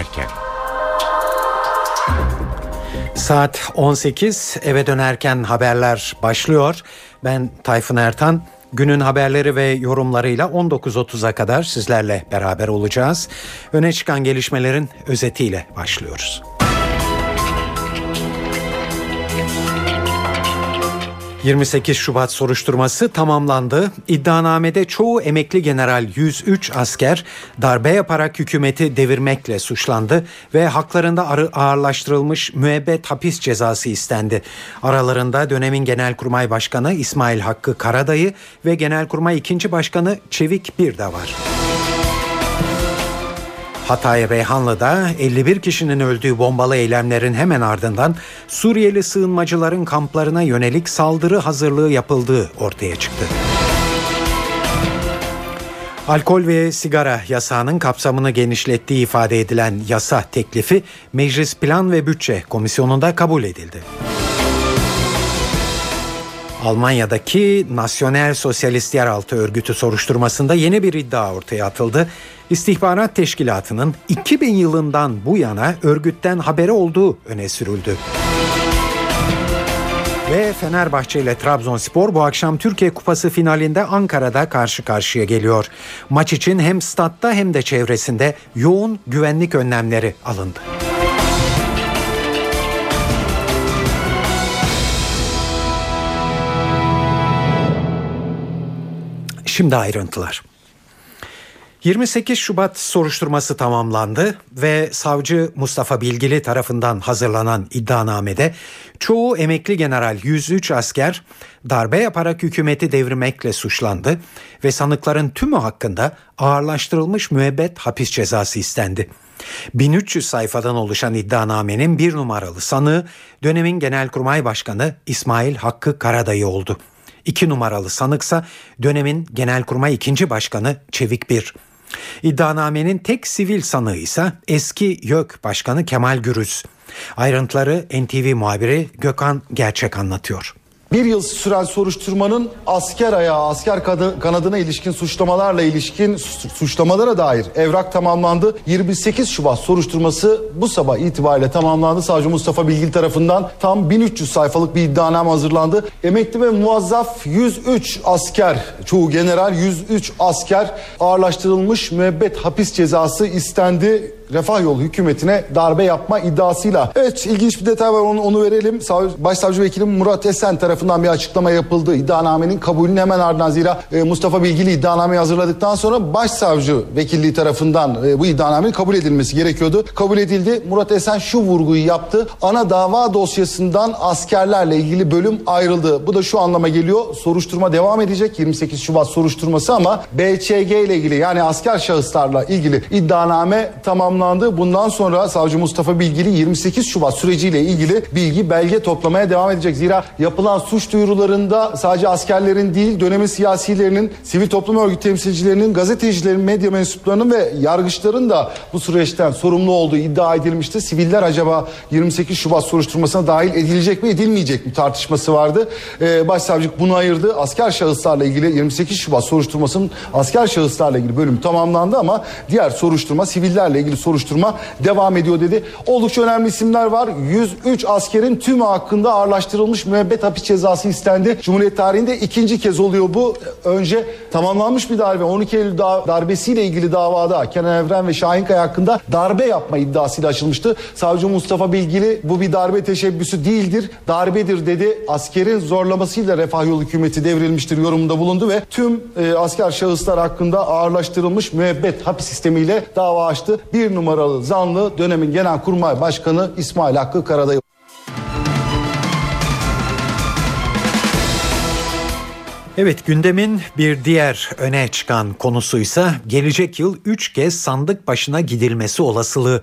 dönerken. Saat 18 eve dönerken haberler başlıyor. Ben Tayfun Ertan. Günün haberleri ve yorumlarıyla 19.30'a kadar sizlerle beraber olacağız. Öne çıkan gelişmelerin özetiyle başlıyoruz. 28 Şubat soruşturması tamamlandı. İddianamede çoğu emekli general 103 asker darbe yaparak hükümeti devirmekle suçlandı ve haklarında ağırlaştırılmış müebbet hapis cezası istendi. Aralarında dönemin Genelkurmay Başkanı İsmail Hakkı Karadayı ve Genelkurmay 2. Başkanı Çevik Bir de var. Hatay Reyhanlı'da 51 kişinin öldüğü bombalı eylemlerin hemen ardından Suriyeli sığınmacıların kamplarına yönelik saldırı hazırlığı yapıldığı ortaya çıktı. Alkol ve sigara yasağının kapsamını genişlettiği ifade edilen yasa teklifi Meclis Plan ve Bütçe Komisyonu'nda kabul edildi. Almanya'daki Nasyonel Sosyalist Yeraltı Örgütü soruşturmasında yeni bir iddia ortaya atıldı. İstihbarat Teşkilatı'nın 2000 yılından bu yana örgütten haberi olduğu öne sürüldü. Ve Fenerbahçe ile Trabzonspor bu akşam Türkiye Kupası finalinde Ankara'da karşı karşıya geliyor. Maç için hem statta hem de çevresinde yoğun güvenlik önlemleri alındı. Şimdi ayrıntılar. 28 Şubat soruşturması tamamlandı ve savcı Mustafa Bilgili tarafından hazırlanan iddianamede çoğu emekli general 103 asker darbe yaparak hükümeti devirmekle suçlandı ve sanıkların tümü hakkında ağırlaştırılmış müebbet hapis cezası istendi. 1300 sayfadan oluşan iddianamenin bir numaralı sanığı dönemin Genelkurmay Başkanı İsmail Hakkı Karadayı oldu. İki numaralı sanıksa dönemin Genelkurmay ikinci Başkanı Çevik Bir. İddianamenin tek sivil sanığı ise eski YÖK Başkanı Kemal Gürüz. Ayrıntıları NTV muhabiri Gökhan Gerçek anlatıyor. Bir yıl süren soruşturmanın asker ayağı, asker kanadına ilişkin suçlamalarla ilişkin suçlamalara dair evrak tamamlandı. 28 Şubat soruşturması bu sabah itibariyle tamamlandı. Savcı Mustafa Bilgil tarafından tam 1300 sayfalık bir iddianame hazırlandı. Emekli ve muazzaf 103 asker, çoğu general 103 asker ağırlaştırılmış müebbet hapis cezası istendi. Refah Yolu hükümetine darbe yapma iddiasıyla. Evet ilginç bir detay var onu, onu verelim. Başsavcı Vekilim Murat Esen tarafından bir açıklama yapıldı. İddianamenin kabulünün hemen ardından zira e, Mustafa Bilgili iddianameyi hazırladıktan sonra Başsavcı Vekilliği tarafından e, bu iddianamenin kabul edilmesi gerekiyordu. Kabul edildi. Murat Esen şu vurguyu yaptı. Ana dava dosyasından askerlerle ilgili bölüm ayrıldı. Bu da şu anlama geliyor. Soruşturma devam edecek. 28 Şubat soruşturması ama BÇG ile ilgili yani asker şahıslarla ilgili iddianame tamamlandı tamamlandı. Bundan sonra Savcı Mustafa Bilgili 28 Şubat süreciyle ilgili bilgi belge toplamaya devam edecek. Zira yapılan suç duyurularında sadece askerlerin değil dönemin siyasilerinin, sivil toplum örgüt temsilcilerinin, gazetecilerin, medya mensuplarının ve yargıçların da bu süreçten sorumlu olduğu iddia edilmişti. Siviller acaba 28 Şubat soruşturmasına dahil edilecek mi edilmeyecek mi tartışması vardı. Ee, Başsavcılık bunu ayırdı. Asker şahıslarla ilgili 28 Şubat soruşturmasının asker şahıslarla ilgili bölüm tamamlandı ama diğer soruşturma sivillerle ilgili soruşturma soruşturma devam ediyor dedi. Oldukça önemli isimler var. 103 askerin tümü hakkında ağırlaştırılmış müebbet hapis cezası istendi. Cumhuriyet tarihinde ikinci kez oluyor bu. Önce tamamlanmış bir darbe 12 Eylül darbesiyle ilgili davada Kenan Evren ve Şahin Kaya hakkında darbe yapma iddiasıyla açılmıştı. Savcı Mustafa Bilgili bu bir darbe teşebbüsü değildir, darbedir dedi. Askerin zorlamasıyla Refah Yolu hükümeti devrilmiştir yorumunda bulundu ve tüm e, asker şahıslar hakkında ağırlaştırılmış müebbet hapis sistemiyle dava açtı. Bir numaralı zanlı dönemin Genelkurmay Başkanı İsmail Hakkı Karadayı. Evet gündemin bir diğer öne çıkan konusuysa gelecek yıl 3 kez sandık başına gidilmesi olasılığı.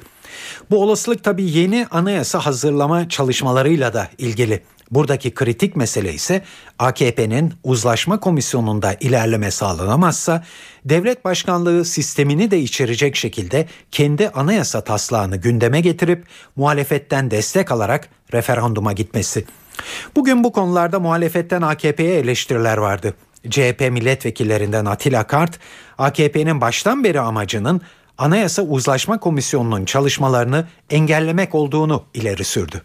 Bu olasılık tabii yeni anayasa hazırlama çalışmalarıyla da ilgili. Buradaki kritik mesele ise AKP'nin uzlaşma komisyonunda ilerleme sağlanamazsa devlet başkanlığı sistemini de içerecek şekilde kendi anayasa taslağını gündeme getirip muhalefetten destek alarak referanduma gitmesi. Bugün bu konularda muhalefetten AKP'ye eleştiriler vardı. CHP milletvekillerinden Atilla Kart, AKP'nin baştan beri amacının Anayasa Uzlaşma Komisyonu'nun çalışmalarını engellemek olduğunu ileri sürdü.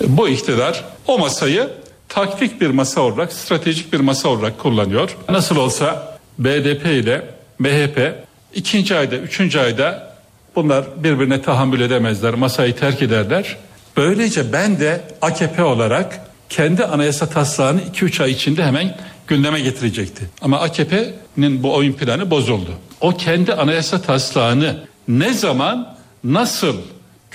Bu iktidar o masayı taktik bir masa olarak, stratejik bir masa olarak kullanıyor. Nasıl olsa BDP ile MHP ikinci ayda, üçüncü ayda bunlar birbirine tahammül edemezler, masayı terk ederler. Böylece ben de AKP olarak kendi anayasa taslağını 2-3 ay içinde hemen gündeme getirecekti. Ama AKP'nin bu oyun planı bozuldu. O kendi anayasa taslağını ne zaman, nasıl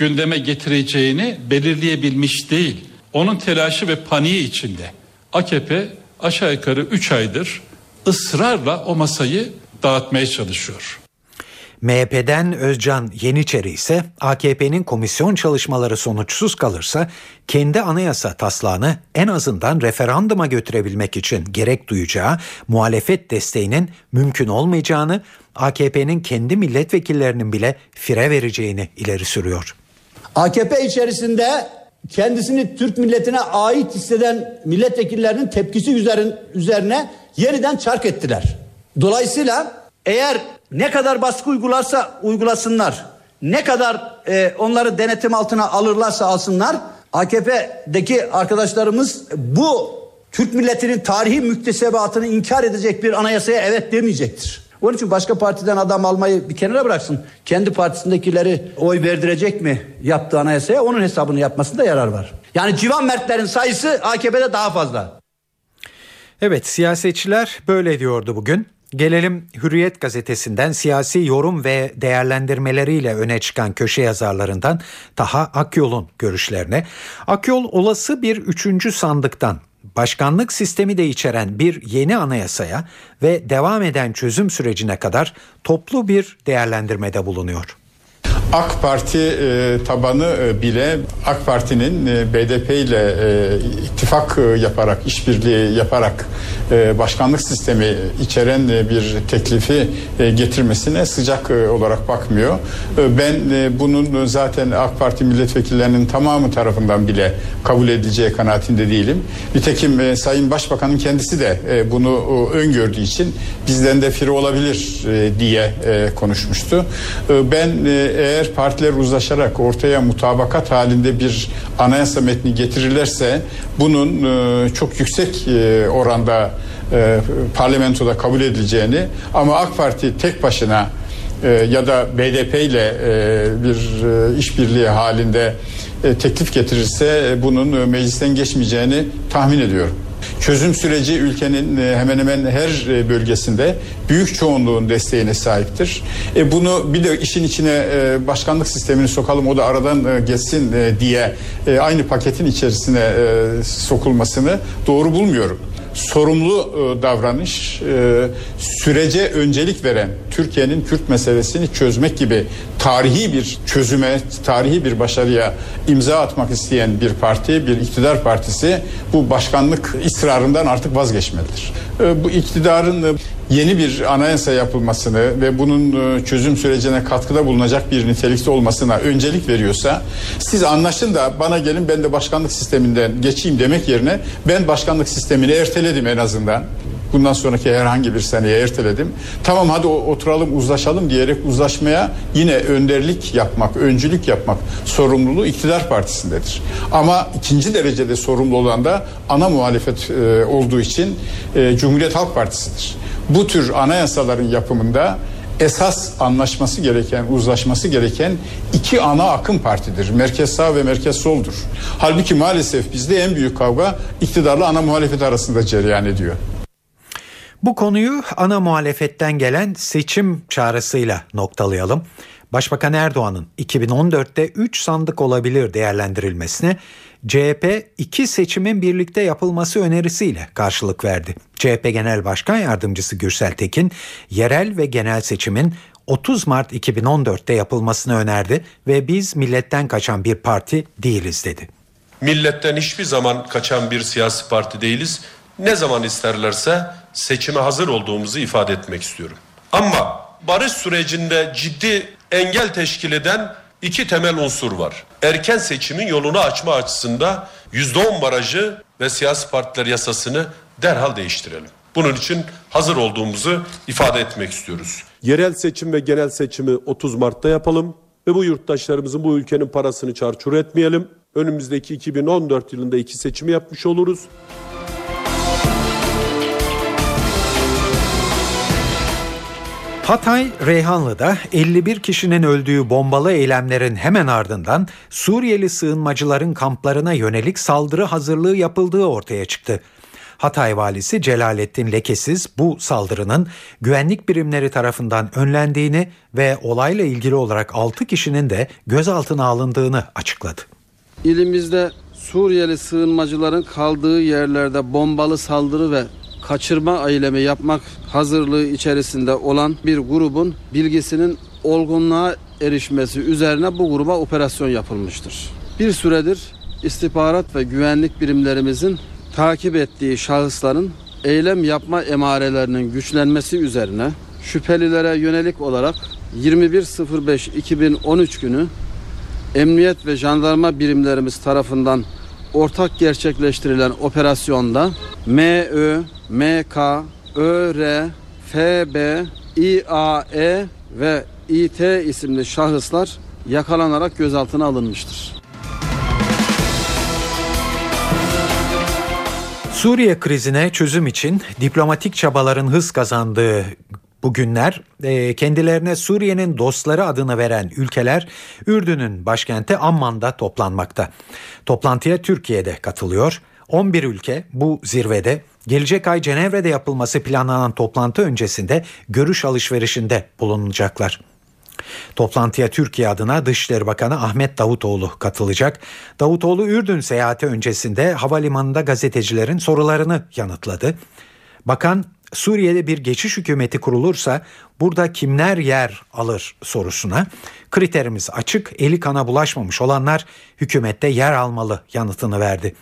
gündeme getireceğini belirleyebilmiş değil. Onun telaşı ve paniği içinde. AKP aşağı yukarı 3 aydır ısrarla o masayı dağıtmaya çalışıyor. MHP'den Özcan Yeniçeri ise AKP'nin komisyon çalışmaları sonuçsuz kalırsa kendi anayasa taslağını en azından referanduma götürebilmek için gerek duyacağı muhalefet desteğinin mümkün olmayacağını, AKP'nin kendi milletvekillerinin bile fire vereceğini ileri sürüyor. AKP içerisinde kendisini Türk milletine ait hisseden milletvekillerinin tepkisi üzerin, üzerine yeniden çark ettiler. Dolayısıyla eğer ne kadar baskı uygularsa uygulasınlar, ne kadar e, onları denetim altına alırlarsa alsınlar, AKP'deki arkadaşlarımız bu Türk milletinin tarihi müktesebatını inkar edecek bir anayasaya evet demeyecektir. Onun için başka partiden adam almayı bir kenara bıraksın. Kendi partisindekileri oy verdirecek mi yaptığı anayasaya onun hesabını yapmasında yarar var. Yani civan mertlerin sayısı AKP'de daha fazla. Evet siyasetçiler böyle diyordu bugün. Gelelim Hürriyet gazetesinden siyasi yorum ve değerlendirmeleriyle öne çıkan köşe yazarlarından Taha Akyol'un görüşlerine. Akyol olası bir üçüncü sandıktan başkanlık sistemi de içeren bir yeni anayasaya ve devam eden çözüm sürecine kadar toplu bir değerlendirmede bulunuyor. AK Parti e, tabanı e, bile AK Parti'nin e, BDP ile e, ittifak e, yaparak, işbirliği yaparak e, başkanlık sistemi içeren e, bir teklifi e, getirmesine sıcak e, olarak bakmıyor. E, ben e, bunun zaten AK Parti milletvekillerinin tamamı tarafından bile kabul edileceği kanaatinde değilim. Nitekim e, Sayın Başbakan'ın kendisi de e, bunu e, öngördüğü için bizden de firi olabilir e, diye e, konuşmuştu. E, ben e, eğer partiler uzlaşarak ortaya mutabakat halinde bir anayasa metni getirirlerse bunun e, çok yüksek e, oranda e, parlamentoda kabul edileceğini ama AK Parti tek başına e, ya da BDP ile bir işbirliği halinde teklif getirirse bunun meclisten geçmeyeceğini tahmin ediyorum. Çözüm süreci ülkenin e, hemen hemen her e, bölgesinde büyük çoğunluğun desteğine sahiptir. E bunu bir de işin içine e, başkanlık sistemini sokalım o da aradan geçsin diye aynı paketin içerisine sokulmasını doğru bulmuyorum sorumlu e, davranış, e, sürece öncelik veren Türkiye'nin Kürt meselesini çözmek gibi tarihi bir çözüme, tarihi bir başarıya imza atmak isteyen bir parti, bir iktidar partisi bu başkanlık ısrarından artık vazgeçmelidir. E, bu iktidarın yeni bir anayasa yapılmasını ve bunun e, çözüm sürecine katkıda bulunacak bir nitelikte olmasına öncelik veriyorsa siz anlaşın da bana gelin ben de başkanlık sisteminden geçeyim demek yerine ben başkanlık sistemini erteledim en azından. Bundan sonraki herhangi bir seneye erteledim. Tamam hadi oturalım uzlaşalım diyerek uzlaşmaya yine önderlik yapmak, öncülük yapmak sorumluluğu iktidar partisindedir. Ama ikinci derecede sorumlu olan da ana muhalefet e, olduğu için e, Cumhuriyet Halk Partisi'dir bu tür anayasaların yapımında esas anlaşması gereken, uzlaşması gereken iki ana akım partidir. Merkez sağ ve merkez soldur. Halbuki maalesef bizde en büyük kavga iktidarla ana muhalefet arasında cereyan ediyor. Bu konuyu ana muhalefetten gelen seçim çağrısıyla noktalayalım. Başbakan Erdoğan'ın 2014'te 3 sandık olabilir değerlendirilmesine CHP iki seçimin birlikte yapılması önerisiyle karşılık verdi. CHP Genel Başkan Yardımcısı Gürsel Tekin, yerel ve genel seçimin 30 Mart 2014'te yapılmasını önerdi ve biz milletten kaçan bir parti değiliz dedi. Milletten hiçbir zaman kaçan bir siyasi parti değiliz. Ne zaman isterlerse seçime hazır olduğumuzu ifade etmek istiyorum. Ama barış sürecinde ciddi engel teşkil eden iki temel unsur var. Erken seçimin yolunu açma açısında %10 barajı ve siyasi partiler yasasını derhal değiştirelim. Bunun için hazır olduğumuzu ifade etmek istiyoruz. Yerel seçim ve genel seçimi 30 Mart'ta yapalım ve bu yurttaşlarımızın bu ülkenin parasını çarçur etmeyelim. Önümüzdeki 2014 yılında iki seçimi yapmış oluruz. Hatay Reyhanlı'da 51 kişinin öldüğü bombalı eylemlerin hemen ardından Suriyeli sığınmacıların kamplarına yönelik saldırı hazırlığı yapıldığı ortaya çıktı. Hatay valisi Celalettin Lekesiz bu saldırının güvenlik birimleri tarafından önlendiğini ve olayla ilgili olarak 6 kişinin de gözaltına alındığını açıkladı. İlimizde Suriyeli sığınmacıların kaldığı yerlerde bombalı saldırı ve kaçırma eylemi yapmak hazırlığı içerisinde olan bir grubun bilgisinin olgunluğa erişmesi üzerine bu gruba operasyon yapılmıştır. Bir süredir istihbarat ve güvenlik birimlerimizin takip ettiği şahısların eylem yapma emarelerinin güçlenmesi üzerine şüphelilere yönelik olarak 21.05.2013 günü emniyet ve jandarma birimlerimiz tarafından ortak gerçekleştirilen operasyonda MÖ, MK, ÖR, FB, İAE ve İT isimli şahıslar yakalanarak gözaltına alınmıştır. Suriye krizine çözüm için diplomatik çabaların hız kazandığı bu günler e, kendilerine Suriye'nin dostları adını veren ülkeler Ürdün'ün başkenti Amman'da toplanmakta. Toplantıya Türkiye'de katılıyor. 11 ülke bu zirvede gelecek ay Cenevre'de yapılması planlanan toplantı öncesinde görüş alışverişinde bulunacaklar. Toplantıya Türkiye adına Dışişleri Bakanı Ahmet Davutoğlu katılacak. Davutoğlu Ürdün seyahati öncesinde havalimanında gazetecilerin sorularını yanıtladı. Bakan Suriye'de bir geçiş hükümeti kurulursa burada kimler yer alır sorusuna kriterimiz açık, eli kana bulaşmamış olanlar hükümette yer almalı yanıtını verdi.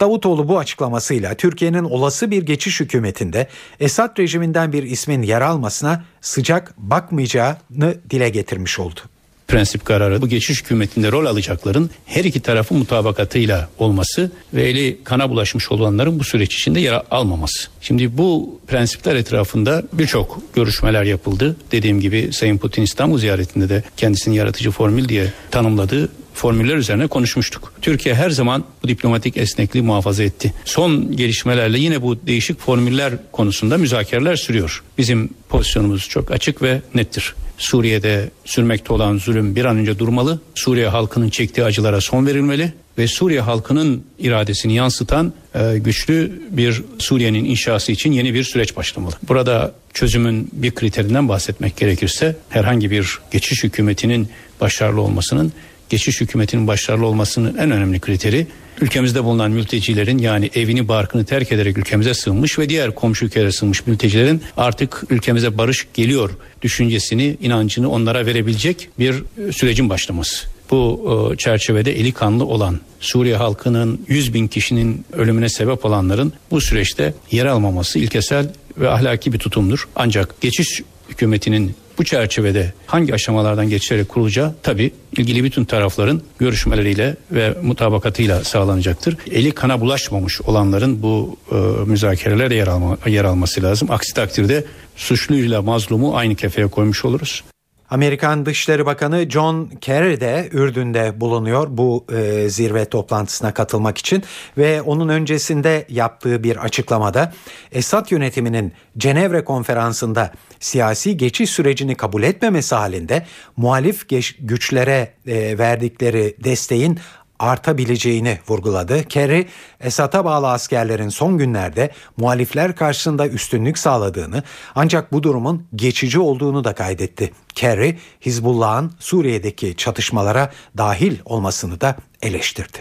Davutoğlu bu açıklamasıyla Türkiye'nin olası bir geçiş hükümetinde Esad rejiminden bir ismin yer almasına sıcak bakmayacağını dile getirmiş oldu prensip kararı bu geçiş hükümetinde rol alacakların her iki tarafın mutabakatıyla olması ve eli kana bulaşmış olanların bu süreç içinde yer almaması. Şimdi bu prensipler etrafında birçok görüşmeler yapıldı. Dediğim gibi Sayın Putin İstanbul ziyaretinde de kendisini yaratıcı formül diye tanımladığı formüller üzerine konuşmuştuk. Türkiye her zaman bu diplomatik esnekliği muhafaza etti. Son gelişmelerle yine bu değişik formüller konusunda müzakereler sürüyor. Bizim pozisyonumuz çok açık ve nettir. Suriye'de sürmekte olan zulüm bir an önce durmalı. Suriye halkının çektiği acılara son verilmeli ve Suriye halkının iradesini yansıtan e, güçlü bir Suriye'nin inşası için yeni bir süreç başlamalı. Burada çözümün bir kriterinden bahsetmek gerekirse herhangi bir geçiş hükümetinin başarılı olmasının geçiş hükümetinin başarılı olmasının en önemli kriteri ülkemizde bulunan mültecilerin yani evini barkını terk ederek ülkemize sığınmış ve diğer komşu ülkelere sığınmış mültecilerin artık ülkemize barış geliyor düşüncesini, inancını onlara verebilecek bir sürecin başlaması. Bu e, çerçevede eli kanlı olan Suriye halkının 100 bin kişinin ölümüne sebep olanların bu süreçte yer almaması ilkesel ve ahlaki bir tutumdur. Ancak geçiş hükümetinin bu çerçevede hangi aşamalardan geçerek kurulacağı tabi ilgili bütün tarafların görüşmeleriyle ve mutabakatıyla sağlanacaktır. Eli kana bulaşmamış olanların bu e, müzakerelere yer, alma, yer alması lazım. Aksi takdirde suçluyla mazlumu aynı kefeye koymuş oluruz. Amerikan Dışişleri Bakanı John Kerry de Ürdün'de bulunuyor bu e, zirve toplantısına katılmak için ve onun öncesinde yaptığı bir açıklamada Esad yönetiminin Cenevre konferansında siyasi geçiş sürecini kabul etmemesi halinde muhalif güçlere e, verdikleri desteğin artabileceğini vurguladı. Kerry, Esad'a bağlı askerlerin son günlerde muhalifler karşısında üstünlük sağladığını ancak bu durumun geçici olduğunu da kaydetti. Kerry, Hizbullah'ın Suriye'deki çatışmalara dahil olmasını da eleştirdi.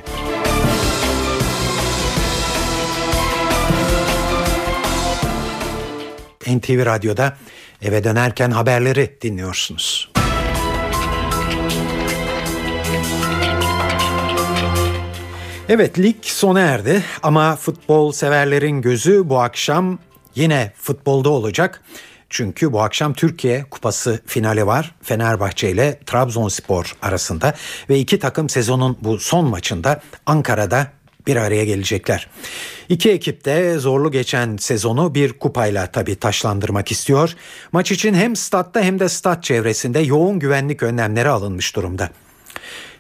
NTV Radyo'da eve dönerken haberleri dinliyorsunuz. Evet lig sona erdi ama futbol severlerin gözü bu akşam yine futbolda olacak. Çünkü bu akşam Türkiye Kupası finali var Fenerbahçe ile Trabzonspor arasında ve iki takım sezonun bu son maçında Ankara'da bir araya gelecekler. İki ekip de zorlu geçen sezonu bir kupayla tabii taşlandırmak istiyor. Maç için hem statta hem de stat çevresinde yoğun güvenlik önlemleri alınmış durumda.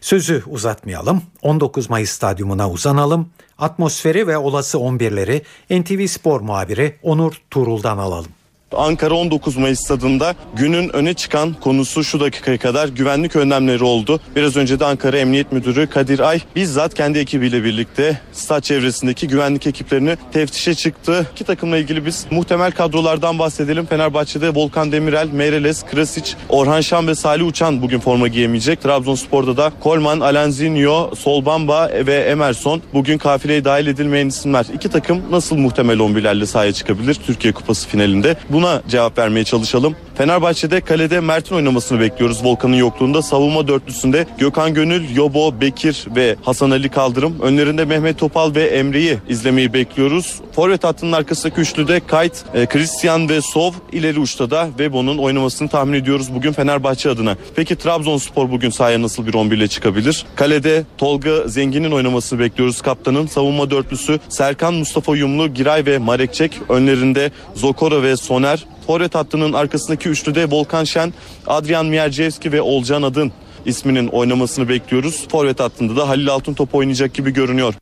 Sözü uzatmayalım. 19 Mayıs stadyumuna uzanalım. Atmosferi ve olası 11'leri NTV Spor muhabiri Onur Tuğrul'dan alalım. Ankara 19 Mayıs stadında günün öne çıkan konusu şu dakikaya kadar güvenlik önlemleri oldu. Biraz önce de Ankara Emniyet Müdürü Kadir Ay bizzat kendi ekibiyle birlikte stat çevresindeki güvenlik ekiplerini teftişe çıktı. İki takımla ilgili biz muhtemel kadrolardan bahsedelim. Fenerbahçe'de Volkan Demirel, Meireles, Krasic, Orhan Şan ve Salih Uçan bugün forma giyemeyecek. Trabzonspor'da da Kolman, Alanzinho, Solbamba ve Emerson bugün kafileye dahil edilmeyen isimler. İki takım nasıl muhtemel 11'lerle sahaya çıkabilir Türkiye Kupası finalinde? Buna cevap vermeye çalışalım. Fenerbahçe'de kalede Mert'in oynamasını bekliyoruz Volkan'ın yokluğunda. Savunma dörtlüsünde Gökhan Gönül, Yobo, Bekir ve Hasan Ali Kaldırım. Önlerinde Mehmet Topal ve Emre'yi izlemeyi bekliyoruz. Forvet hattının arkasındaki üçlüde Kayt, e, Christian ve Sov. ileri uçta da Vebo'nun oynamasını tahmin ediyoruz bugün Fenerbahçe adına. Peki Trabzonspor bugün sahaya nasıl bir 11 ile çıkabilir? Kalede Tolga Zengin'in oynamasını bekliyoruz kaptanın. Savunma dörtlüsü Serkan Mustafa Yumlu, Giray ve Marekçek. Önlerinde Zokora ve Soner. Forvet hattının arkasındaki üçlüde Volkan Şen, Adrian Mierczewski ve Olcan Adın isminin oynamasını bekliyoruz. Forvet hattında da Halil Altın top oynayacak gibi görünüyor.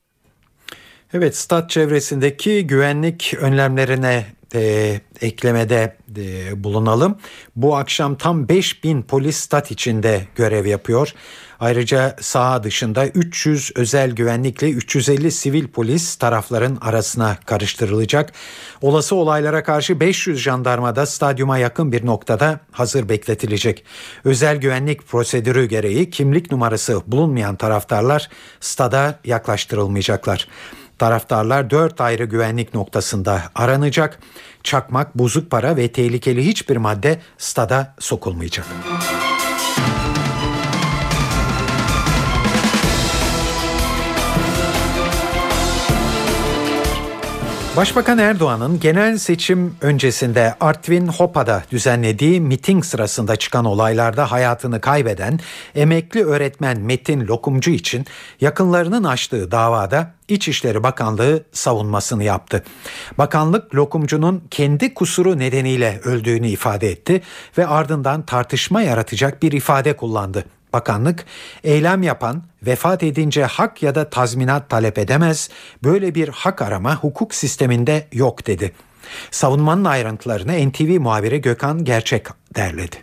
Evet stat çevresindeki güvenlik önlemlerine e, eklemede e, bulunalım. Bu akşam tam 5000 polis stat içinde görev yapıyor. Ayrıca saha dışında 300 özel güvenlikle 350 sivil polis tarafların arasına karıştırılacak. Olası olaylara karşı 500 jandarma da stadyuma yakın bir noktada hazır bekletilecek. Özel güvenlik prosedürü gereği kimlik numarası bulunmayan taraftarlar stada yaklaştırılmayacaklar. Taraftarlar dört ayrı güvenlik noktasında aranacak. Çakmak, bozuk para ve tehlikeli hiçbir madde stada sokulmayacak. Başbakan Erdoğan'ın genel seçim öncesinde Artvin Hopa'da düzenlediği miting sırasında çıkan olaylarda hayatını kaybeden emekli öğretmen Metin Lokumcu için yakınlarının açtığı davada İçişleri Bakanlığı savunmasını yaptı. Bakanlık Lokumcu'nun kendi kusuru nedeniyle öldüğünü ifade etti ve ardından tartışma yaratacak bir ifade kullandı. Bakanlık eylem yapan vefat edince hak ya da tazminat talep edemez. Böyle bir hak arama hukuk sisteminde yok dedi. Savunmanın ayrıntılarını NTV muhabiri Gökhan Gerçek derledi.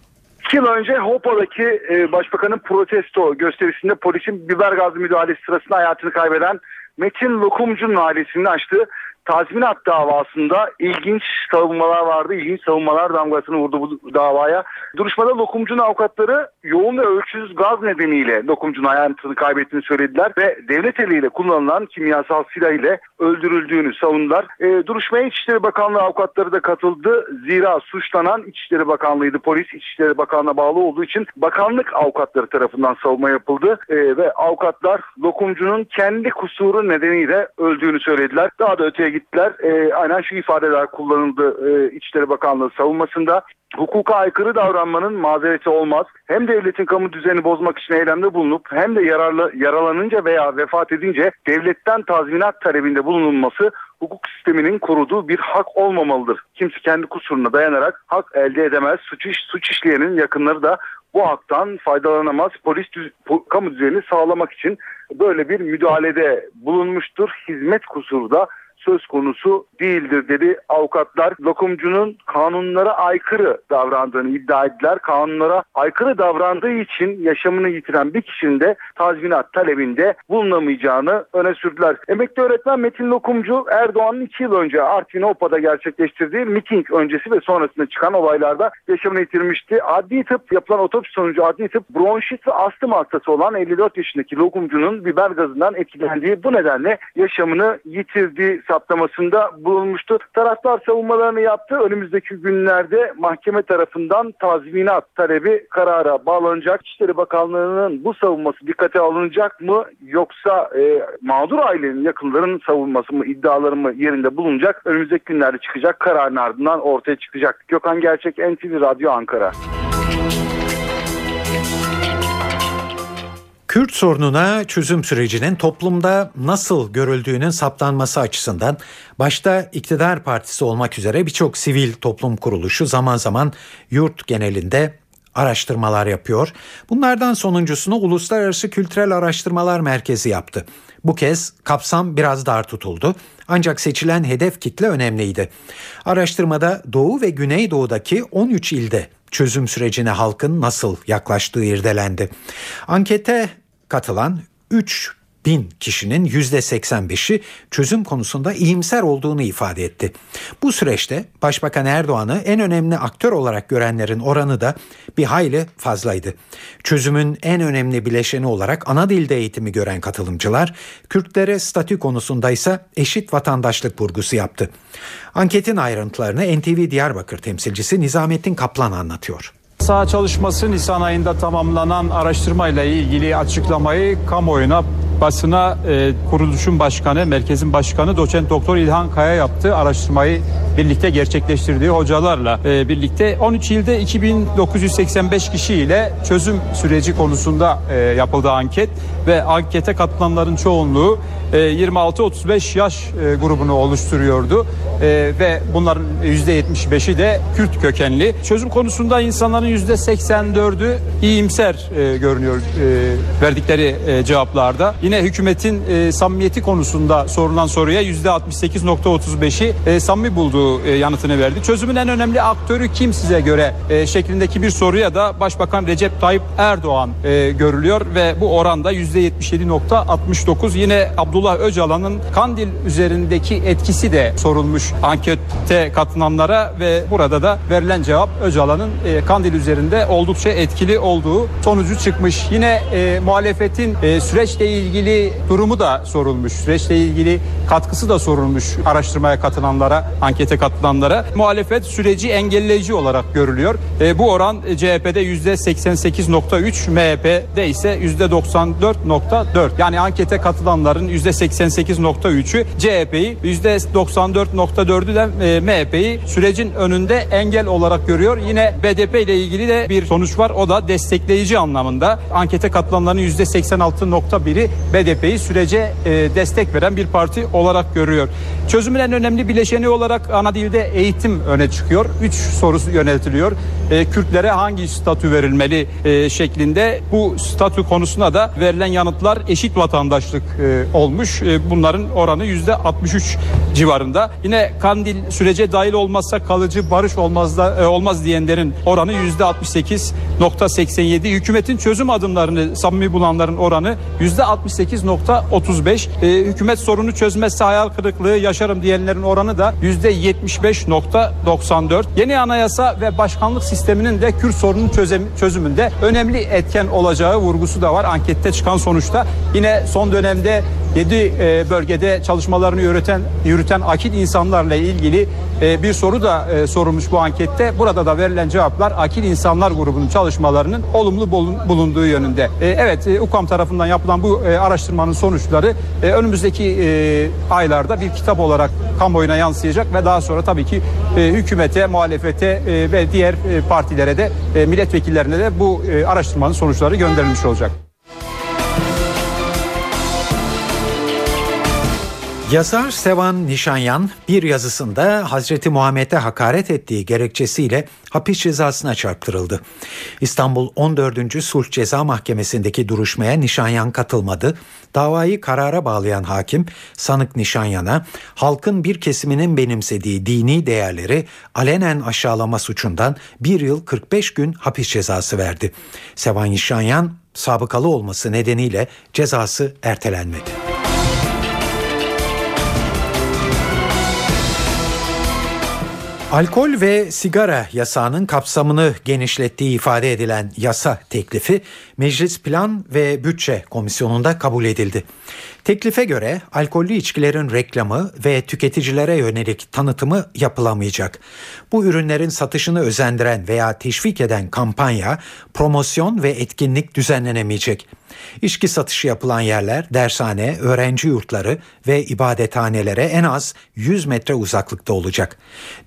İki yıl önce Hopa'daki e, başbakanın protesto gösterisinde polisin biber gazı müdahalesi sırasında hayatını kaybeden Metin Lokumcu'nun ailesinin açtığı tazminat davasında ilginç savunmalar vardı. İlginç savunmalar damgasını vurdu bu davaya. Duruşmada Lokumcu'nun avukatları yoğun ve ölçüsüz gaz nedeniyle Lokumcu'nun hayatını kaybettiğini söylediler ve devlet eliyle kullanılan kimyasal silah ile öldürüldüğünü savundular. E, duruşmaya İçişleri Bakanlığı avukatları da katıldı. Zira suçlanan İçişleri Bakanlığı'ydı. Polis İçişleri Bakanlığı'na bağlı olduğu için bakanlık avukatları tarafından savunma yapıldı e, ve avukatlar Lokumcu'nun kendi kusuru nedeniyle öldüğünü söylediler. Daha da öteye gittiler. E, aynen şu ifadeler kullanıldı e, İçişleri Bakanlığı savunmasında. Hukuka aykırı davranmanın mazereti olmaz. Hem devletin kamu düzeni bozmak için eylemde bulunup hem de yararlı, yaralanınca veya vefat edince devletten tazminat talebinde bulunulması hukuk sisteminin koruduğu bir hak olmamalıdır. Kimse kendi kusuruna dayanarak hak elde edemez. Suç, iş, suç işleyenin yakınları da bu haktan faydalanamaz. Polis düz, po, kamu düzenini sağlamak için böyle bir müdahalede bulunmuştur. Hizmet kusuru da söz konusu değildir dedi avukatlar. Lokumcunun kanunlara aykırı davrandığını iddia ettiler. Kanunlara aykırı davrandığı için yaşamını yitiren bir kişinin de tazminat talebinde bulunamayacağını öne sürdüler. Emekli öğretmen Metin Lokumcu Erdoğan'ın iki yıl önce Artvin Opa'da gerçekleştirdiği miting öncesi ve sonrasında çıkan olaylarda yaşamını yitirmişti. Adli tıp yapılan otopsi sonucu adli tıp bronşit ve astım hastası olan 54 yaşındaki Lokumcu'nun biber gazından etkilendiği bu nedenle yaşamını yitirdiği saptamasında bulunmuştu. Taraftar savunmalarını yaptı. Önümüzdeki günlerde mahkeme tarafından tazminat talebi karara bağlanacak. İçişleri Bakanlığı'nın bu savunması dikkate alınacak mı yoksa e, mağdur ailenin yakınlarının savunması mı iddiaları mı yerinde bulunacak? Önümüzdeki günlerde çıkacak kararın ardından ortaya çıkacak. Gökhan Gerçek NTV Radyo Ankara. Kürt sorununa çözüm sürecinin toplumda nasıl görüldüğünün saptanması açısından başta iktidar partisi olmak üzere birçok sivil toplum kuruluşu zaman zaman yurt genelinde araştırmalar yapıyor. Bunlardan sonuncusunu Uluslararası Kültürel Araştırmalar Merkezi yaptı. Bu kez kapsam biraz dar tutuldu. Ancak seçilen hedef kitle önemliydi. Araştırmada Doğu ve Güneydoğu'daki 13 ilde çözüm sürecine halkın nasıl yaklaştığı irdelendi. Ankete katılan 3 bin kişinin %85'i çözüm konusunda iyimser olduğunu ifade etti. Bu süreçte Başbakan Erdoğan'ı en önemli aktör olarak görenlerin oranı da bir hayli fazlaydı. Çözümün en önemli bileşeni olarak ana dilde eğitimi gören katılımcılar, Kürtlere statü konusunda ise eşit vatandaşlık vurgusu yaptı. Anketin ayrıntılarını NTV Diyarbakır temsilcisi Nizamettin Kaplan anlatıyor. Saha çalışması Nisan ayında tamamlanan araştırmayla ilgili açıklamayı kamuoyuna basına e, kuruluşun başkanı, merkezin başkanı doçent doktor İlhan Kaya yaptı. Araştırmayı birlikte gerçekleştirdiği hocalarla e, birlikte 13 ilde 2985 kişiyle çözüm süreci konusunda e, yapıldı anket ve ankete katılanların çoğunluğu 26-35 yaş e, grubunu oluşturuyordu e, ve bunların %75'i de Kürt kökenli. Çözüm konusunda insanların %84'ü iyimser e, görünüyor e, verdikleri cevaplarda. Yine hükümetin samimiyeti konusunda sorulan soruya %68.35'i e, samimi bulduğu yanıtını verdi. Çözümün en önemli aktörü kim size göre şeklindeki bir soruya da Başbakan Recep Tayyip Erdoğan görülüyor ve bu oranda %77.69 yine Abdullah Öcalan'ın Kandil üzerindeki etkisi de sorulmuş ankette katılanlara ve burada da verilen cevap Öcalan'ın e, Kandil üzerinde oldukça etkili olduğu sonucu çıkmış. Yine e, muhalefetin e, süreçle ilgili durumu da sorulmuş. Süreçle ilgili katkısı da sorulmuş araştırmaya katılanlara, ankete katılanlara. Muhalefet süreci engelleyici olarak görülüyor. E, bu oran CHP'de %88.3, MHP'de ise %94.4. Yani ankete katılanların %88.3'ü CHP'yi, %94.4'ü de e, MHP'yi sürecin önünde engel olarak görüyor. Yine BDP ile ilgili de bir sonuç var. O da destekleyici anlamında. Ankete katılanların %86.1'i BDP'yi sürece e, destek veren bir parti olarak görüyor. Çözümün en önemli bileşeni olarak ana dilde eğitim öne çıkıyor. Üç sorusu yöneltiliyor. E, Kürtlere hangi statü verilmeli e, şeklinde bu statü konusuna da verilen yanıtlar eşit vatandaşlık e, olmuş. E, bunların oranı %63 civarında. Yine Kandil sürece dahil olmazsa kalıcı barış olmaz da e, olmaz diyenlerin oranı %68.87. Hükümetin çözüm adımlarını samimi bulanların oranı %68.35. E, hükümet sorunu çözmezse hayal kırıklığı yaşarım diyenlerin oranı da %75.94. Yeni anayasa ve başkanlık sisteminin de Kürt sorunun çözüm, çözümünde önemli etken olacağı vurgusu da var ankette çıkan sonuçta. Yine son dönemde 7 e, bölgede çalışmalarını yürüten yürüten akil insanlarla ilgili e, bir soru da e, sorulmuş bu ankette. Burada da verilen cevaplar akil insanlar grubunun çalışmalarının olumlu bulunduğu yönünde. Evet UKAM tarafından yapılan bu araştırmanın sonuçları önümüzdeki aylarda bir kitap olarak kamuoyuna yansıyacak ve daha sonra tabii ki hükümete, muhalefete ve diğer partilere de milletvekillerine de bu araştırmanın sonuçları gönderilmiş olacak. Yazar Sevan Nişanyan bir yazısında Hazreti Muhammed'e hakaret ettiği gerekçesiyle hapis cezasına çarptırıldı. İstanbul 14. Sulh Ceza Mahkemesi'ndeki duruşmaya Nişanyan katılmadı. Davayı karara bağlayan hakim sanık Nişanyan'a halkın bir kesiminin benimsediği dini değerleri alenen aşağılama suçundan bir yıl 45 gün hapis cezası verdi. Sevan Nişanyan sabıkalı olması nedeniyle cezası ertelenmedi. Alkol ve sigara yasağının kapsamını genişlettiği ifade edilen yasa teklifi Meclis Plan ve Bütçe Komisyonu'nda kabul edildi. Teklife göre alkollü içkilerin reklamı ve tüketicilere yönelik tanıtımı yapılamayacak. Bu ürünlerin satışını özendiren veya teşvik eden kampanya, promosyon ve etkinlik düzenlenemeyecek. İçki satışı yapılan yerler dershane, öğrenci yurtları ve ibadethanelere en az 100 metre uzaklıkta olacak.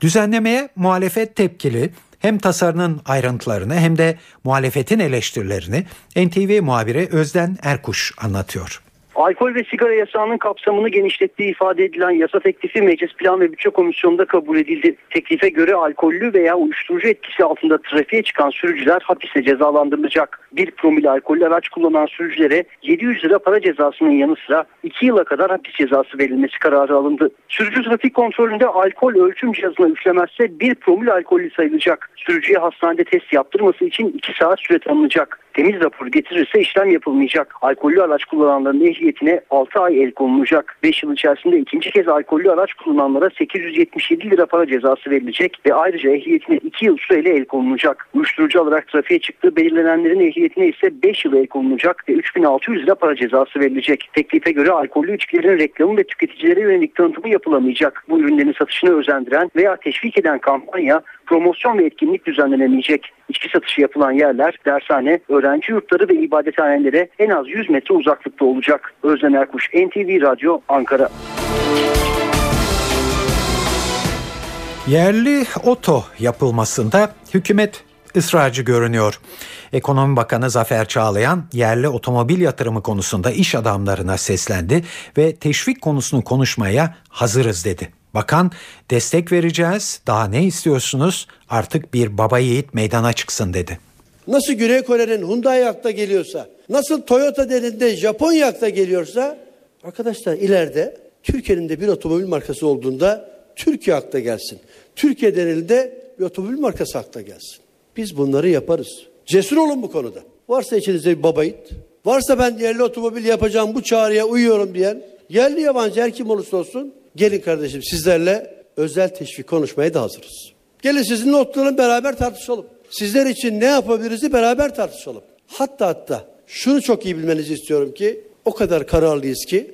Düzenlemeye muhalefet tepkili Hem tasarının ayrıntılarını hem de muhalefetin eleştirilerini NTV muhabiri Özden Erkuş anlatıyor. Alkol ve sigara yasağının kapsamını genişlettiği ifade edilen yasa teklifi Meclis Plan ve Bütçe Komisyonu'nda kabul edildi. Teklife göre alkollü veya uyuşturucu etkisi altında trafiğe çıkan sürücüler hapise cezalandırılacak. Bir promil alkollü araç kullanan sürücülere 700 lira para cezasının yanı sıra 2 yıla kadar hapis cezası verilmesi kararı alındı. Sürücü trafik kontrolünde alkol ölçüm cihazına üflemezse 1 promil alkollü sayılacak. Sürücüye hastanede test yaptırması için 2 saat süre tanınacak. Temiz rapor getirirse işlem yapılmayacak. Alkollü araç kullananların ehliyetine 6 ay el konulacak. 5 yıl içerisinde ikinci kez alkollü araç kullananlara 877 lira para cezası verilecek ve ayrıca ehliyetine 2 yıl süreyle el konulacak. Uyuşturucu alarak trafiğe çıktığı belirlenenlerin ehliyetine ise 5 yıl el konulacak ve 3600 lira para cezası verilecek. Teklife göre alkollü içkilerin reklamı ve tüketicilere yönelik tanıtımı yapılamayacak. Bu ürünlerin satışını özendiren veya teşvik eden kampanya promosyon ve etkinlik düzenlenemeyecek. İçki satışı yapılan yerler dershane, öğrenci yurtları ve ibadethanelere en az 100 metre uzaklıkta olacak. Özlem Erkuş, NTV Radyo, Ankara. Yerli oto yapılmasında hükümet ısrarcı görünüyor. Ekonomi Bakanı Zafer Çağlayan yerli otomobil yatırımı konusunda iş adamlarına seslendi ve teşvik konusunu konuşmaya hazırız dedi. Bakan destek vereceğiz daha ne istiyorsunuz artık bir baba yiğit meydana çıksın dedi. Nasıl Güney Kore'nin Hyundai akta geliyorsa, nasıl Toyota deninde Japonya akta geliyorsa arkadaşlar ileride Türkiye'nin de bir otomobil markası olduğunda Türkiye akta gelsin. Türkiye denilde bir otomobil markası akta gelsin. Biz bunları yaparız. Cesur olun bu konuda. Varsa içinizde bir baba yiğit, varsa ben yerli otomobil yapacağım bu çağrıya uyuyorum diyen, yerli yabancı her kim olursa olsun gelin kardeşim sizlerle özel teşvik konuşmaya da hazırız. Gelin sizinle oturalım beraber tartışalım. Sizler için ne yapabiliriz beraber tartışalım. Hatta hatta şunu çok iyi bilmenizi istiyorum ki o kadar kararlıyız ki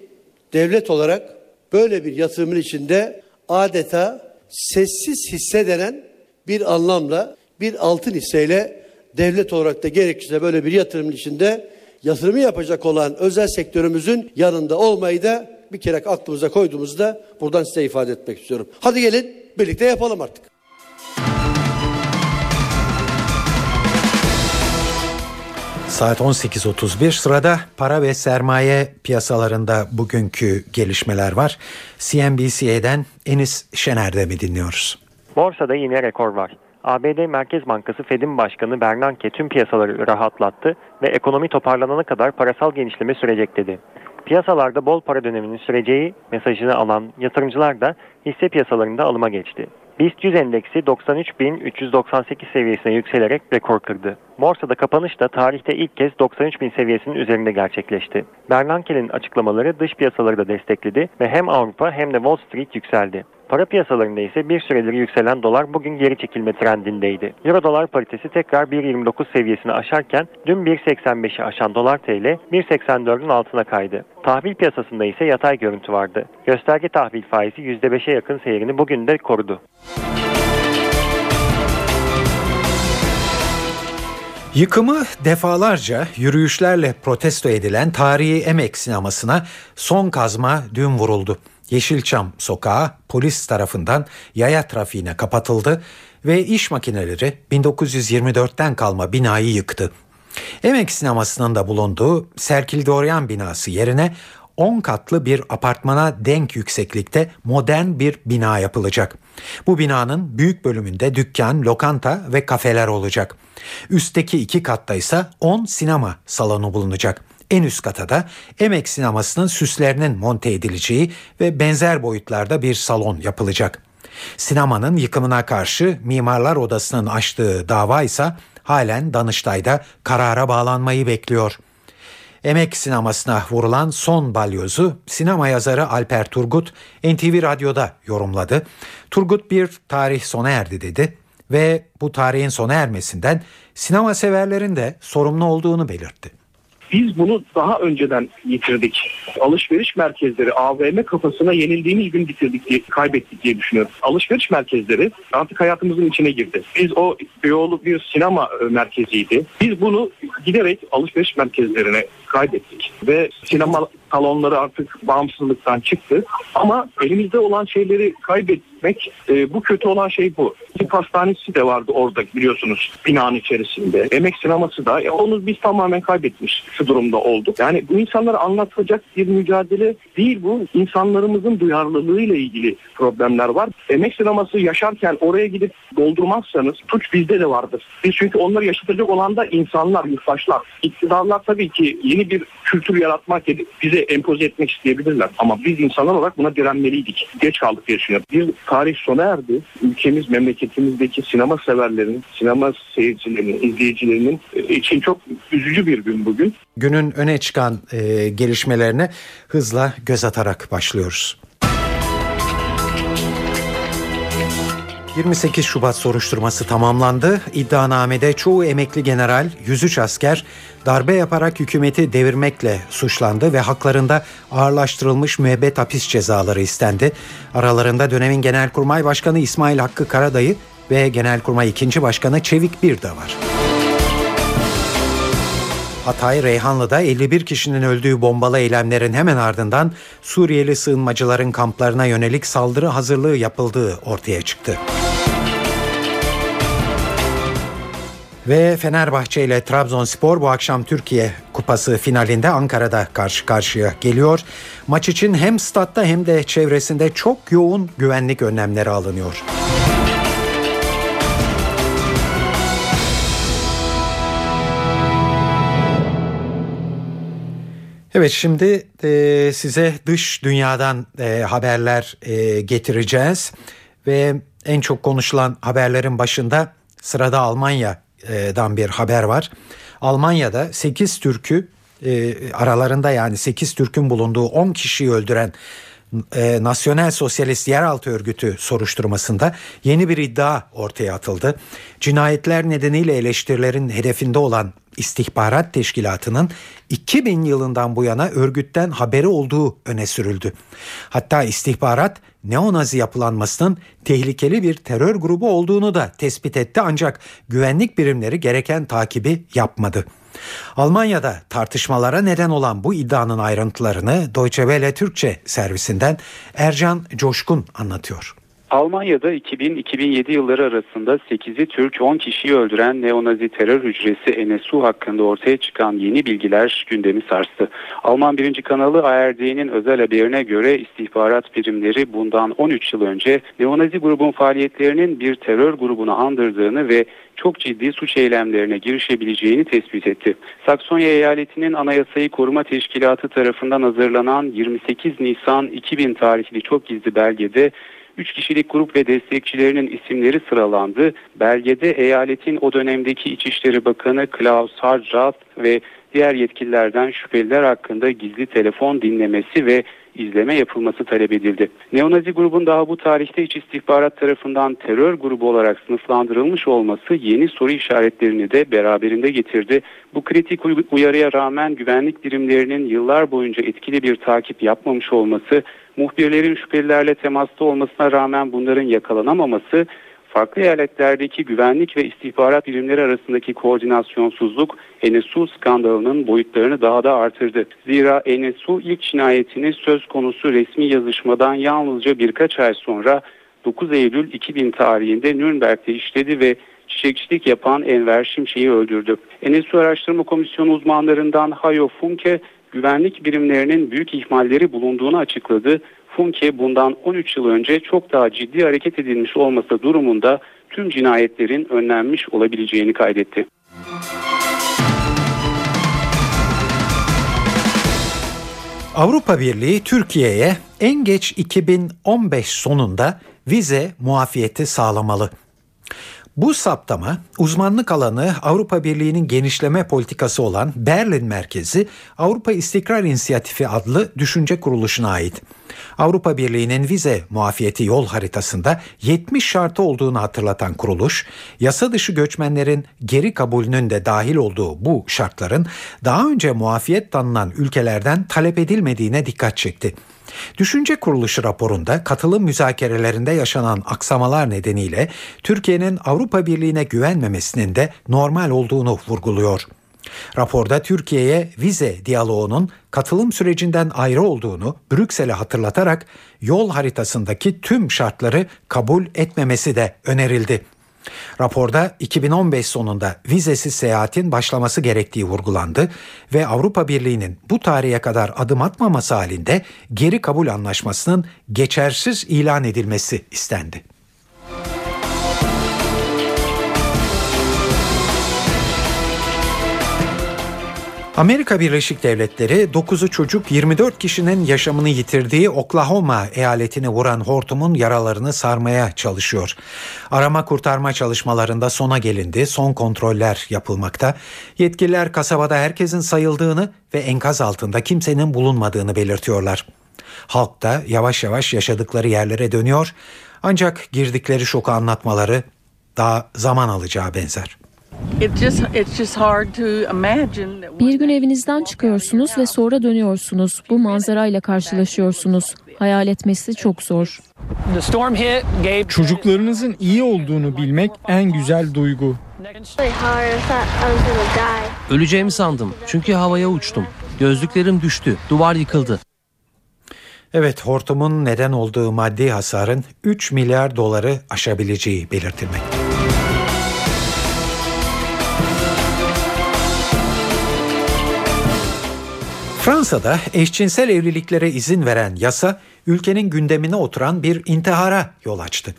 devlet olarak böyle bir yatırımın içinde adeta sessiz hisse denen bir anlamla bir altın hisseyle devlet olarak da gerekirse böyle bir yatırımın içinde yatırımı yapacak olan özel sektörümüzün yanında olmayı da bir kere aklımıza koyduğumuzda buradan size ifade etmek istiyorum. Hadi gelin birlikte yapalım artık. Saat 18.31 sırada para ve sermaye piyasalarında bugünkü gelişmeler var. CNBC'den Enis Şener'de mi dinliyoruz? Borsada yine rekor var. ABD Merkez Bankası Fed'in başkanı Bernanke tüm piyasaları rahatlattı ve ekonomi toparlanana kadar parasal genişleme sürecek dedi. Piyasalarda bol para döneminin süreceği mesajını alan yatırımcılar da hisse piyasalarında alıma geçti. BIST 100 endeksi 93.398 seviyesine yükselerek rekor kırdı. Borsada kapanış da tarihte ilk kez 93.000 seviyesinin üzerinde gerçekleşti. Bernanke'nin açıklamaları dış piyasaları da destekledi ve hem Avrupa hem de Wall Street yükseldi. Para piyasalarında ise bir süredir yükselen dolar bugün geri çekilme trendindeydi. Euro dolar paritesi tekrar 1.29 seviyesini aşarken dün 1.85'i aşan dolar TL 1.84'ün altına kaydı. Tahvil piyasasında ise yatay görüntü vardı. Gösterge tahvil faizi %5'e yakın seyrini bugün de korudu. Yıkımı defalarca yürüyüşlerle protesto edilen tarihi emek sinemasına son kazma dün vuruldu. Yeşilçam sokağı polis tarafından yaya trafiğine kapatıldı ve iş makineleri 1924'ten kalma binayı yıktı. Emek sinemasının da bulunduğu Serkil Doryan binası yerine 10 katlı bir apartmana denk yükseklikte modern bir bina yapılacak. Bu binanın büyük bölümünde dükkan, lokanta ve kafeler olacak. Üstteki iki katta ise 10 sinema salonu bulunacak. En üst kata da Emek sinemasının süslerinin monte edileceği ve benzer boyutlarda bir salon yapılacak. Sinemanın yıkımına karşı Mimarlar Odası'nın açtığı dava ise halen Danıştay'da karara bağlanmayı bekliyor. Emek sinemasına vurulan son balyozu sinema yazarı Alper Turgut NTV Radyo'da yorumladı. Turgut bir tarih sona erdi dedi ve bu tarihin sona ermesinden sinema severlerin de sorumlu olduğunu belirtti. Biz bunu daha önceden yitirdik. Alışveriş merkezleri AVM kafasına yenildiğimiz gün bitirdik diye, kaybettik diye düşünüyorum. Alışveriş merkezleri artık hayatımızın içine girdi. Biz o Beyoğlu bir sinema merkeziydi. Biz bunu giderek alışveriş merkezlerine kaybettik. Ve sinema salonları artık bağımsızlıktan çıktı. Ama elimizde olan şeyleri kaybetmek e, bu kötü olan şey bu. Tıp hastanesi de vardı orada biliyorsunuz binanın içerisinde. Emek sineması da e, onu biz tamamen kaybetmiş şu durumda olduk. Yani bu insanlara anlatacak bir mücadele değil bu. İnsanlarımızın duyarlılığıyla ilgili problemler var. Emek sineması yaşarken oraya gidip doldurmazsanız suç bizde de vardır. Biz çünkü onları yaşatacak olan da insanlar, yurttaşlar. İktidarlar tabii ki yeni bir kültür yaratmak, bize empoze etmek isteyebilirler. Ama biz insanlar olarak buna direnmeliydik. Geç kaldık diye düşünüyorum. Bir tarih sona erdi. Ülkemiz, memleketimizdeki sinema severlerin, sinema seyircilerinin, izleyicilerinin için çok üzücü bir gün bugün. Günün öne çıkan e, gelişmelerine hızla göz atarak başlıyoruz. 28 Şubat soruşturması tamamlandı. İddianamede çoğu emekli general, 103 asker darbe yaparak hükümeti devirmekle suçlandı ve haklarında ağırlaştırılmış müebbet hapis cezaları istendi. Aralarında dönemin Genelkurmay Başkanı İsmail Hakkı Karadayı ve Genelkurmay 2. Başkanı Çevik Bir de var. Hatay Reyhanlı'da 51 kişinin öldüğü bombalı eylemlerin hemen ardından Suriyeli sığınmacıların kamplarına yönelik saldırı hazırlığı yapıldığı ortaya çıktı. Ve Fenerbahçe ile Trabzonspor bu akşam Türkiye Kupası finalinde Ankara'da karşı karşıya geliyor. Maç için hem statta hem de çevresinde çok yoğun güvenlik önlemleri alınıyor. Evet şimdi e, size dış dünyadan e, haberler e, getireceğiz ve en çok konuşulan haberlerin başında sırada Almanya'dan bir haber var. Almanya'da 8 Türk'ü aralarında yani 8 Türk'ün bulunduğu 10 kişiyi öldüren e, Nasyonel Sosyalist Yeraltı Örgütü soruşturmasında yeni bir iddia ortaya atıldı. Cinayetler nedeniyle eleştirilerin hedefinde olan İstihbarat Teşkilatı'nın 2000 yılından bu yana örgütten haberi olduğu öne sürüldü. Hatta istihbarat neonazi yapılanmasının tehlikeli bir terör grubu olduğunu da tespit etti ancak güvenlik birimleri gereken takibi yapmadı. Almanya'da tartışmalara neden olan bu iddianın ayrıntılarını Deutsche Welle Türkçe servisinden Ercan Coşkun anlatıyor. Almanya'da 2000-2007 yılları arasında 8'i Türk 10 kişiyi öldüren neonazi terör hücresi NSU hakkında ortaya çıkan yeni bilgiler gündemi sarstı. Alman birinci kanalı ARD'nin özel haberine göre istihbarat birimleri bundan 13 yıl önce neonazi grubun faaliyetlerinin bir terör grubunu andırdığını ve çok ciddi suç eylemlerine girişebileceğini tespit etti. Saksonya eyaletinin Anayasayı Koruma Teşkilatı tarafından hazırlanan 28 Nisan 2000 tarihli çok gizli belgede 3 kişilik grup ve destekçilerinin isimleri sıralandı. Belgede eyaletin o dönemdeki İçişleri Bakanı Klaus Hartrat ve diğer yetkililerden şüpheliler hakkında gizli telefon dinlemesi ve izleme yapılması talep edildi. Neonazi grubun daha bu tarihte iç istihbarat tarafından terör grubu olarak sınıflandırılmış olması yeni soru işaretlerini de beraberinde getirdi. Bu kritik uyarıya rağmen güvenlik birimlerinin yıllar boyunca etkili bir takip yapmamış olması, muhbirlerin şüphelilerle temasta olmasına rağmen bunların yakalanamaması farklı eyaletlerdeki güvenlik ve istihbarat birimleri arasındaki koordinasyonsuzluk NSU skandalının boyutlarını daha da artırdı. Zira NSU ilk cinayetini söz konusu resmi yazışmadan yalnızca birkaç ay sonra 9 Eylül 2000 tarihinde Nürnberg'de işledi ve çiçekçilik yapan Enver Şimşek'i öldürdü. NSU Araştırma Komisyonu uzmanlarından Hayo Funke güvenlik birimlerinin büyük ihmalleri bulunduğunu açıkladı. Funke bundan 13 yıl önce çok daha ciddi hareket edilmiş olması durumunda tüm cinayetlerin önlenmiş olabileceğini kaydetti. Avrupa Birliği Türkiye'ye en geç 2015 sonunda vize muafiyeti sağlamalı. Bu saptama uzmanlık alanı Avrupa Birliği'nin genişleme politikası olan Berlin merkezi Avrupa İstikrar İnisiyatifi adlı düşünce kuruluşuna ait. Avrupa Birliği'nin vize muafiyeti yol haritasında 70 şartı olduğunu hatırlatan kuruluş, yasa dışı göçmenlerin geri kabulünün de dahil olduğu bu şartların daha önce muafiyet tanınan ülkelerden talep edilmediğine dikkat çekti. Düşünce Kuruluşu raporunda katılım müzakerelerinde yaşanan aksamalar nedeniyle Türkiye'nin Avrupa Birliği'ne güvenmemesinin de normal olduğunu vurguluyor. Raporda Türkiye'ye vize diyaloğunun katılım sürecinden ayrı olduğunu Brüksel'e hatırlatarak yol haritasındaki tüm şartları kabul etmemesi de önerildi. Raporda 2015 sonunda vizesiz seyahatin başlaması gerektiği vurgulandı ve Avrupa Birliği'nin bu tarihe kadar adım atmaması halinde geri kabul anlaşmasının geçersiz ilan edilmesi istendi. Amerika Birleşik Devletleri 9'u çocuk 24 kişinin yaşamını yitirdiği Oklahoma eyaletini vuran hortumun yaralarını sarmaya çalışıyor. Arama kurtarma çalışmalarında sona gelindi, son kontroller yapılmakta. Yetkililer kasabada herkesin sayıldığını ve enkaz altında kimsenin bulunmadığını belirtiyorlar. Halk da yavaş yavaş yaşadıkları yerlere dönüyor ancak girdikleri şoku anlatmaları daha zaman alacağı benzer. Bir gün evinizden çıkıyorsunuz ve sonra dönüyorsunuz. Bu manzarayla karşılaşıyorsunuz. Hayal etmesi çok zor. Çocuklarınızın iyi olduğunu bilmek en güzel duygu. Öleceğimi sandım çünkü havaya uçtum. Gözlüklerim düştü, duvar yıkıldı. Evet hortumun neden olduğu maddi hasarın 3 milyar doları aşabileceği belirtilmekte. Fransa'da eşcinsel evliliklere izin veren yasa ülkenin gündemine oturan bir intihara yol açtı.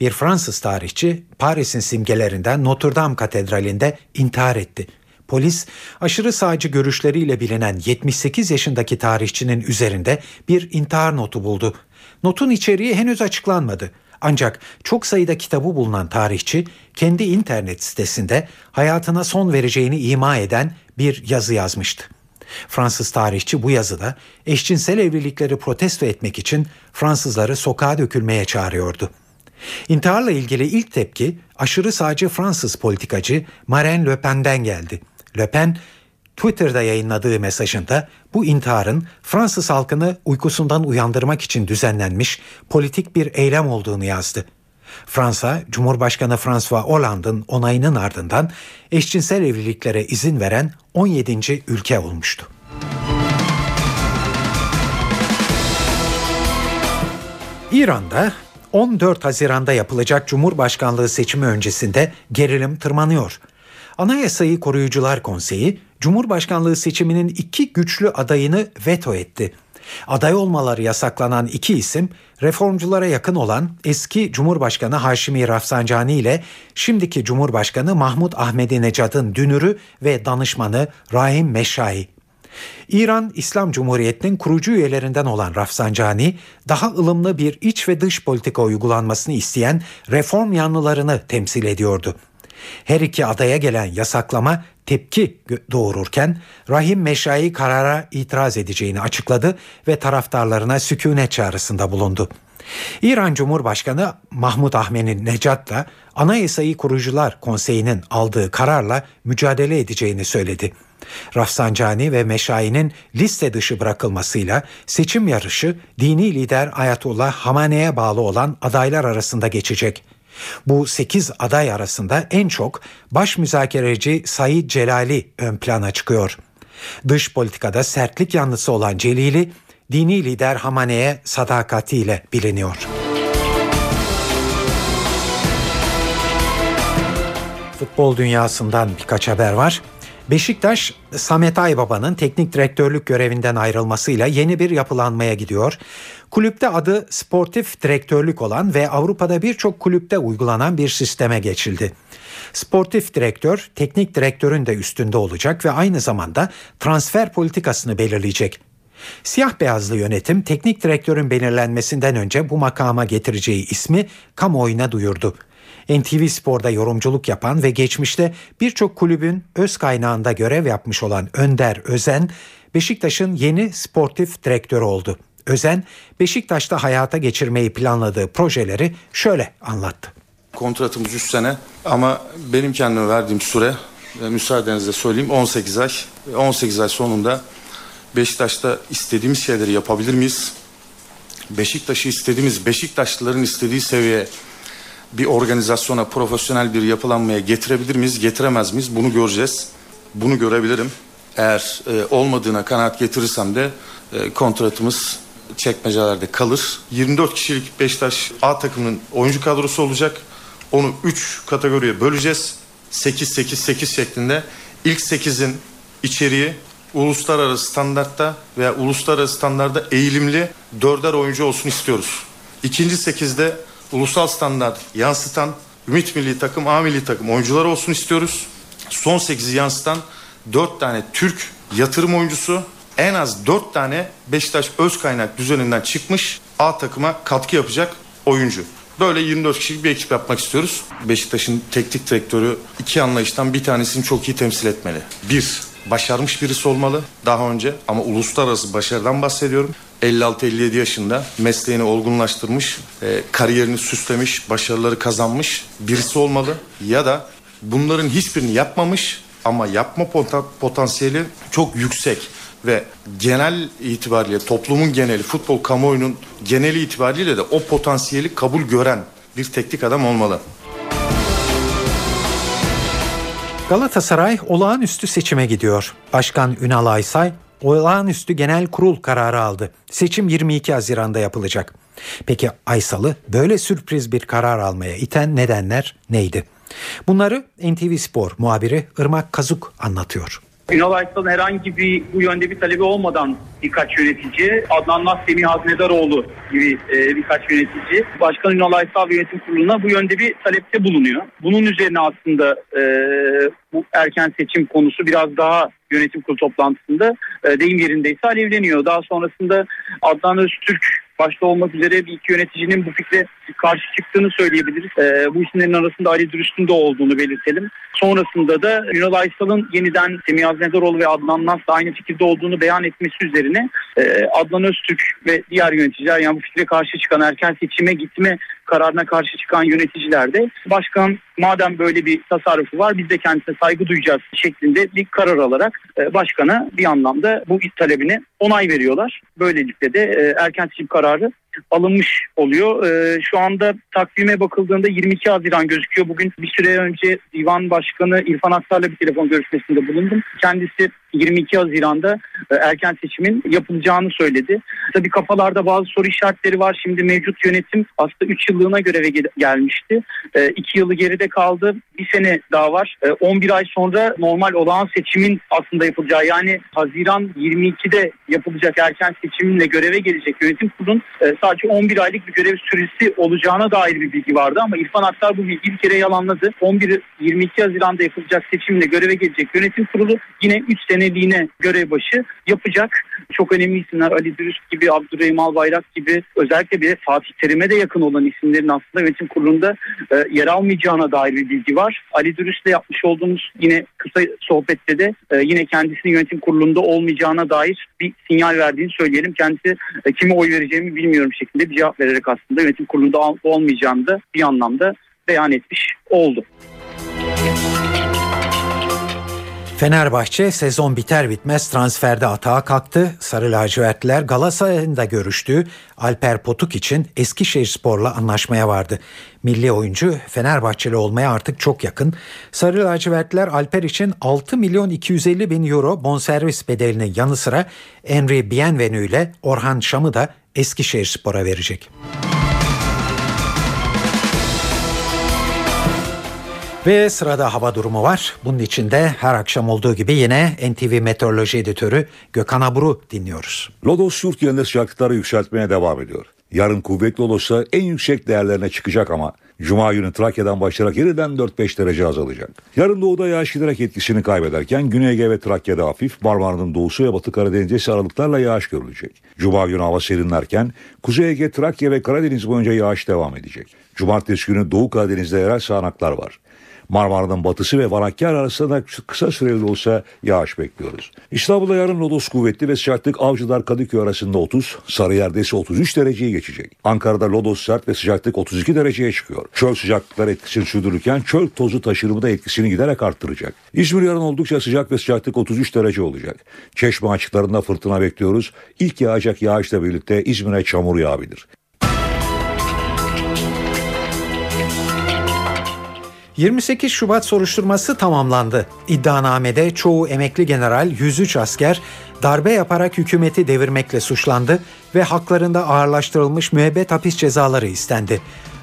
Bir Fransız tarihçi Paris'in simgelerinden Notre Dame Katedrali'nde intihar etti. Polis aşırı sağcı görüşleriyle bilinen 78 yaşındaki tarihçinin üzerinde bir intihar notu buldu. Notun içeriği henüz açıklanmadı. Ancak çok sayıda kitabı bulunan tarihçi kendi internet sitesinde hayatına son vereceğini ima eden bir yazı yazmıştı. Fransız tarihçi bu yazıda eşcinsel evlilikleri protesto etmek için Fransızları sokağa dökülmeye çağırıyordu. İntiharla ilgili ilk tepki aşırı sağcı Fransız politikacı Marine Le Pen'den geldi. Le Pen Twitter'da yayınladığı mesajında bu intiharın Fransız halkını uykusundan uyandırmak için düzenlenmiş politik bir eylem olduğunu yazdı. Fransa, Cumhurbaşkanı François Hollande'ın onayının ardından eşcinsel evliliklere izin veren 17. ülke olmuştu. İran'da 14 Haziran'da yapılacak Cumhurbaşkanlığı seçimi öncesinde gerilim tırmanıyor. Anayasayı Koruyucular Konseyi, Cumhurbaşkanlığı seçiminin iki güçlü adayını veto etti. Aday olmaları yasaklanan iki isim reformculara yakın olan eski Cumhurbaşkanı Haşimi Rafsanjani ile şimdiki Cumhurbaşkanı Mahmut Ahmedinecad'ın dünürü ve danışmanı Rahim Meşai. İran İslam Cumhuriyeti'nin kurucu üyelerinden olan Rafsanjani, daha ılımlı bir iç ve dış politika uygulanmasını isteyen reform yanlılarını temsil ediyordu. Her iki adaya gelen yasaklama tepki doğururken Rahim Meşai karara itiraz edeceğini açıkladı ve taraftarlarına sükunet çağrısında bulundu. İran Cumhurbaşkanı Mahmut Ahmed'in Necat da Anayasayı Kurucular Konseyi'nin aldığı kararla mücadele edeceğini söyledi. Rafsanjani ve Meşai'nin liste dışı bırakılmasıyla seçim yarışı dini lider Ayatullah Hamane'ye bağlı olan adaylar arasında geçecek. Bu 8 aday arasında en çok baş müzakereci Said Celali ön plana çıkıyor. Dış politikada sertlik yanlısı olan Celili, dini lider Hamane'ye sadakatiyle biliniyor. Futbol dünyasından birkaç haber var. Beşiktaş, Samet Aybaba'nın teknik direktörlük görevinden ayrılmasıyla yeni bir yapılanmaya gidiyor. Kulüpte adı sportif direktörlük olan ve Avrupa'da birçok kulüpte uygulanan bir sisteme geçildi. Sportif direktör, teknik direktörün de üstünde olacak ve aynı zamanda transfer politikasını belirleyecek. Siyah beyazlı yönetim teknik direktörün belirlenmesinden önce bu makama getireceği ismi kamuoyuna duyurdu. NTV Spor'da yorumculuk yapan ve geçmişte birçok kulübün öz kaynağında görev yapmış olan Önder Özen, Beşiktaş'ın yeni sportif direktörü oldu. Özen, Beşiktaş'ta hayata geçirmeyi planladığı projeleri şöyle anlattı. Kontratımız 3 sene ama benim kendime verdiğim süre, müsaadenizle söyleyeyim 18 ay. 18 ay sonunda Beşiktaş'ta istediğimiz şeyleri yapabilir miyiz? Beşiktaş'ı istediğimiz, Beşiktaşlıların istediği seviyeye bir organizasyona, profesyonel bir yapılanmaya getirebilir miyiz, getiremez miyiz? Bunu göreceğiz. bunu görebilirim. Eğer e, olmadığına kanaat getirirsem de e, kontratımız çekmecelerde kalır. 24 kişilik Beşiktaş A takımının oyuncu kadrosu olacak. Onu 3 kategoriye böleceğiz. 8-8-8 şeklinde. İlk 8'in içeriği uluslararası standartta veya uluslararası standarda eğilimli dörder oyuncu olsun istiyoruz. İkinci 8'de ulusal standart yansıtan Ümit Milli Takım, A Milli Takım oyuncuları olsun istiyoruz. Son 8'i yansıtan 4 tane Türk yatırım oyuncusu, en az 4 tane Beşiktaş öz kaynak düzeninden çıkmış A takıma katkı yapacak oyuncu. Böyle 24 kişilik bir ekip yapmak istiyoruz. Beşiktaş'ın teknik direktörü iki anlayıştan bir tanesini çok iyi temsil etmeli. Bir, başarmış birisi olmalı daha önce ama uluslararası başarıdan bahsediyorum. 56-57 yaşında mesleğini olgunlaştırmış, e, kariyerini süslemiş, başarıları kazanmış birisi olmalı. Ya da bunların hiçbirini yapmamış ama yapma pota- potansiyeli çok yüksek ve genel itibariyle toplumun geneli, futbol kamuoyunun geneli itibariyle de o potansiyeli kabul gören bir teknik adam olmalı. Galatasaray olağanüstü seçime gidiyor. Başkan Ünal Aysay olağanüstü genel kurul kararı aldı. Seçim 22 Haziran'da yapılacak. Peki Aysal'ı böyle sürpriz bir karar almaya iten nedenler neydi? Bunları NTV Spor muhabiri Irmak Kazuk anlatıyor. Aysal'ın herhangi bir bu yönde bir talebi olmadan birkaç yönetici, Adnan Nas, Semih Haznedaroğlu gibi e, birkaç yönetici, Başkan Ünal Aysal yönetim kuruluna bu yönde bir talepte bulunuyor. Bunun üzerine aslında e, bu erken seçim konusu biraz daha yönetim kurulu toplantısında e, deyim yerindeyse alevleniyor. Daha sonrasında Adnan Öztürk başta olmak üzere bir iki yöneticinin bu fikre karşı çıktığını söyleyebiliriz. Ee, bu isimlerin arasında Ali Dürüst'ün de olduğunu belirtelim. Sonrasında da Ünal Aysal'ın yeniden Semih Aznedaroğlu ve Adnan Nas'la aynı fikirde olduğunu beyan etmesi üzerine e, Adnan Öztürk ve diğer yöneticiler yani bu fikre karşı çıkan erken seçime gitme kararına karşı çıkan yöneticiler de başkan madem böyle bir tasarrufu var biz de kendisine saygı duyacağız şeklinde bir karar alarak e, başkana bir anlamda bu talebine onay veriyorlar. Böylelikle de e, erken seçim kararı alınmış oluyor. Ee, şu anda takvime bakıldığında 22 Haziran gözüküyor. Bugün bir süre önce Divan Başkanı İrfan Aksar'la bir telefon görüşmesinde bulundum. Kendisi 22 Haziran'da e, erken seçimin yapılacağını söyledi. Tabii kafalarda bazı soru işaretleri var. Şimdi mevcut yönetim aslında 3 yıllığına göreve gel- gelmişti. 2 yılı geride kaldı. Bir sene daha var. E, 11 ay sonra normal olağan seçimin aslında yapılacağı yani Haziran 22'de yapılacak erken seçimle göreve gelecek yönetim kurulunun e, sadece 11 aylık bir görev süresi olacağına dair bir bilgi vardı ama İrfan Aktar bu bilgiyi bir kere yalanladı. 11 22 Haziran'da yapılacak seçimle göreve gelecek yönetim kurulu yine 3 seneliğine görev başı yapacak. Çok önemli isimler Ali Dürüst gibi, Abdurrahim Albayrak gibi özellikle bir Fatih Terim'e de yakın olan isimlerin aslında yönetim kurulunda e, yer almayacağına dair bir bilgi var. Ali Dürüst'le yapmış olduğumuz yine kısa sohbette de e, yine kendisinin yönetim kurulunda olmayacağına dair bir sinyal verdiğini söyleyelim. Kendisi e, kime oy vereceğimi bilmiyorum şeklinde bir cevap vererek aslında yönetim kurulunda ol- olmayacağını da bir anlamda beyan etmiş oldu. Fenerbahçe sezon biter bitmez transferde atağa kalktı. Sarı lacivertliler Galatasaray'ın da görüştüğü Alper Potuk için Eskişehirspor'la anlaşmaya vardı. Milli oyuncu Fenerbahçeli olmaya artık çok yakın. Sarı lacivertliler Alper için 6 milyon 250 bin euro bonservis bedelinin yanı sıra Henry Bienvenu ile Orhan Şam'ı da Eskişehirspor'a verecek. Ve sırada hava durumu var. Bunun için de her akşam olduğu gibi yine NTV Meteoroloji Editörü Gökhan Aburu dinliyoruz. Lodos yurt genelinde sıcaklıkları yükseltmeye devam ediyor. Yarın kuvvetli olursa en yüksek değerlerine çıkacak ama Cuma günü Trakya'dan başlayarak yeniden 4-5 derece azalacak. Yarın doğuda yağış giderek etkisini kaybederken Güney Ege ve Trakya'da hafif, Marmara'nın doğusu ve Batı Karadeniz'de aralıklarla yağış görülecek. Cuma günü hava serinlerken Kuzey Ege, Trakya ve Karadeniz boyunca yağış devam edecek. Cumartesi günü Doğu Karadeniz'de yerel sağanaklar var. Marmara'nın batısı ve Vanakkar arasında kısa süreli olsa yağış bekliyoruz. İstanbul'da yarın lodos kuvvetli ve sıcaklık Avcılar Kadıköy arasında 30, Sarıyer'de ise 33 dereceyi geçecek. Ankara'da lodos sert ve sıcaklık 32 dereceye çıkıyor. Çöl sıcaklıklar etkisini sürdürürken çöl tozu taşırımı da etkisini giderek arttıracak. İzmir yarın oldukça sıcak ve sıcaklık 33 derece olacak. Çeşme açıklarında fırtına bekliyoruz. İlk yağacak yağışla birlikte İzmir'e çamur yağabilir. 28 Şubat soruşturması tamamlandı. İddianamede çoğu emekli general 103 asker darbe yaparak hükümeti devirmekle suçlandı ve haklarında ağırlaştırılmış müebbet hapis cezaları istendi.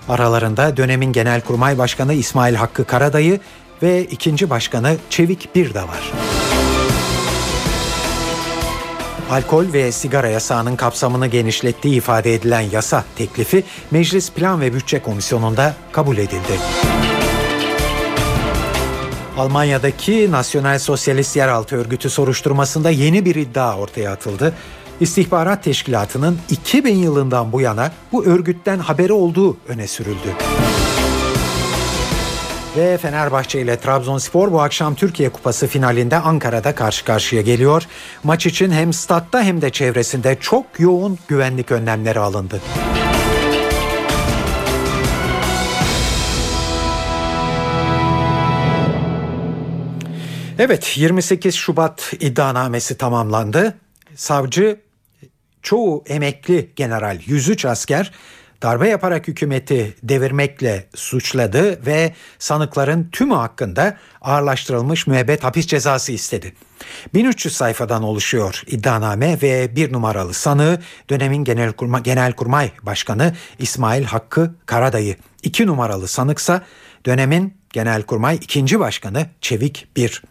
Aralarında dönemin Genelkurmay Başkanı İsmail Hakkı Karadayı ve ikinci başkanı Çevik Bir de var. Alkol ve sigara yasağının kapsamını genişlettiği ifade edilen yasa teklifi Meclis Plan ve Bütçe Komisyonu'nda kabul edildi. Almanya'daki Nasyonel Sosyalist Yeraltı Örgütü soruşturmasında yeni bir iddia ortaya atıldı. İstihbarat Teşkilatı'nın 2000 yılından bu yana bu örgütten haberi olduğu öne sürüldü. Ve Fenerbahçe ile Trabzonspor bu akşam Türkiye Kupası finalinde Ankara'da karşı karşıya geliyor. Maç için hem statta hem de çevresinde çok yoğun güvenlik önlemleri alındı. Evet 28 Şubat iddianamesi tamamlandı. Savcı çoğu emekli general 103 asker darbe yaparak hükümeti devirmekle suçladı ve sanıkların tümü hakkında ağırlaştırılmış müebbet hapis cezası istedi. 1300 sayfadan oluşuyor iddianame ve bir numaralı sanığı dönemin Genelkurmay, Genelkurmay Başkanı İsmail Hakkı Karadayı. İki numaralı sanıksa dönemin Genelkurmay ikinci Başkanı Çevik Bir.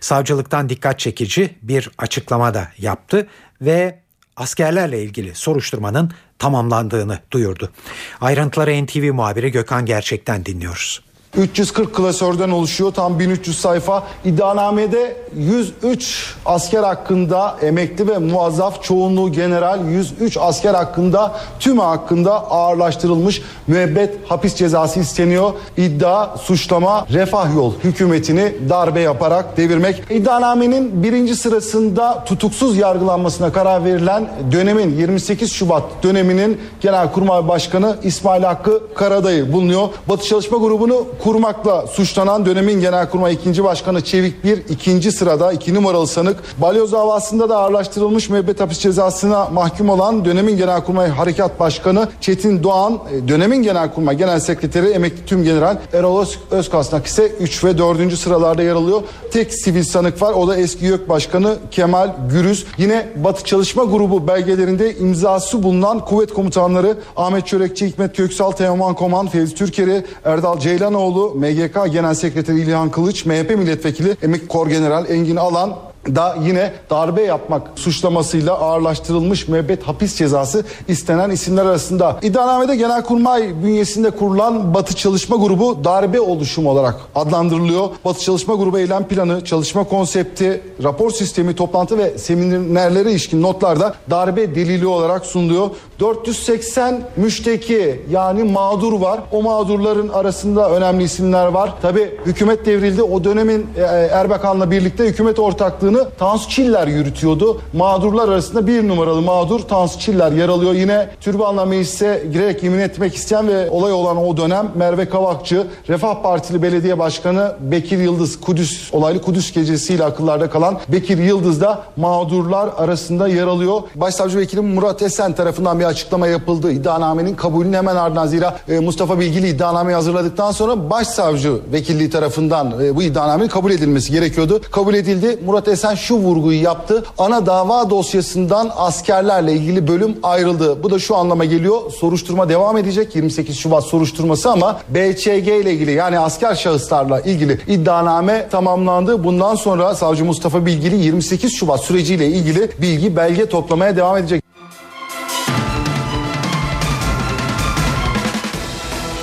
Savcılıktan dikkat çekici bir açıklama da yaptı ve askerlerle ilgili soruşturmanın tamamlandığını duyurdu. Ayrıntıları NTV muhabiri Gökhan Gerçek'ten dinliyoruz. 340 klasörden oluşuyor. Tam 1300 sayfa. İddianamede 103 asker hakkında emekli ve muazzaf çoğunluğu general 103 asker hakkında tüm hakkında ağırlaştırılmış müebbet hapis cezası isteniyor. İddia, suçlama, refah yol hükümetini darbe yaparak devirmek. İddianamenin birinci sırasında tutuksuz yargılanmasına karar verilen dönemin 28 Şubat döneminin Genelkurmay Başkanı İsmail Hakkı Karadayı bulunuyor. Batı Çalışma Grubu'nu kurmakla suçlanan dönemin Genelkurmay 2. Başkanı Çevik bir ikinci sırada iki numaralı sanık. Balyoz davasında da ağırlaştırılmış müebbet hapis cezasına mahkum olan dönemin Genelkurmay Harekat Başkanı Çetin Doğan, e, dönemin Genelkurmay Genel Sekreteri Emekli Tüm General Erol Özkasnak ise 3 ve 4. sıralarda yer alıyor. Tek sivil sanık var o da eski YÖK Başkanı Kemal Gürüz. Yine Batı Çalışma Grubu belgelerinde imzası bulunan kuvvet komutanları Ahmet Çörekçi, Hikmet Köksal, Teoman Koman, Fevzi Türkeri, Erdal Ceylanoğlu, İmamoğlu, MGK Genel Sekreteri İlhan Kılıç, MHP Milletvekili Emik Kor General Engin Alan da yine darbe yapmak suçlamasıyla ağırlaştırılmış müebbet hapis cezası istenen isimler arasında. İddianamede Genelkurmay bünyesinde kurulan Batı Çalışma Grubu darbe oluşumu olarak adlandırılıyor. Batı Çalışma Grubu eylem planı, çalışma konsepti, rapor sistemi, toplantı ve seminerlere ilişkin notlarda darbe delili olarak sunuluyor. 480 müşteki yani mağdur var. O mağdurların arasında önemli isimler var. Tabi hükümet devrildi. O dönemin e, Erbakan'la birlikte hükümet ortaklığını Tansu Çiller yürütüyordu. Mağdurlar arasında bir numaralı mağdur Tansu Çiller yer alıyor. Yine türbanla meclise girerek yemin etmek isteyen ve olay olan o dönem Merve Kavakçı, Refah Partili Belediye Başkanı Bekir Yıldız, Kudüs olaylı Kudüs gecesiyle akıllarda kalan Bekir Yıldız da mağdurlar arasında yer alıyor. Başsavcı Vekilim Murat Esen tarafından bir açıklama yapıldı. İddianamenin kabulünün hemen ardından zira e, Mustafa Bilgili iddianameyi hazırladıktan sonra başsavcı vekilliği tarafından e, bu iddianamenin kabul edilmesi gerekiyordu. Kabul edildi. Murat Esen şu vurguyu yaptı. Ana dava dosyasından askerlerle ilgili bölüm ayrıldı. Bu da şu anlama geliyor. Soruşturma devam edecek. 28 Şubat soruşturması ama BÇG ile ilgili yani asker şahıslarla ilgili iddianame tamamlandı. Bundan sonra savcı Mustafa Bilgili 28 Şubat süreciyle ilgili bilgi belge toplamaya devam edecek.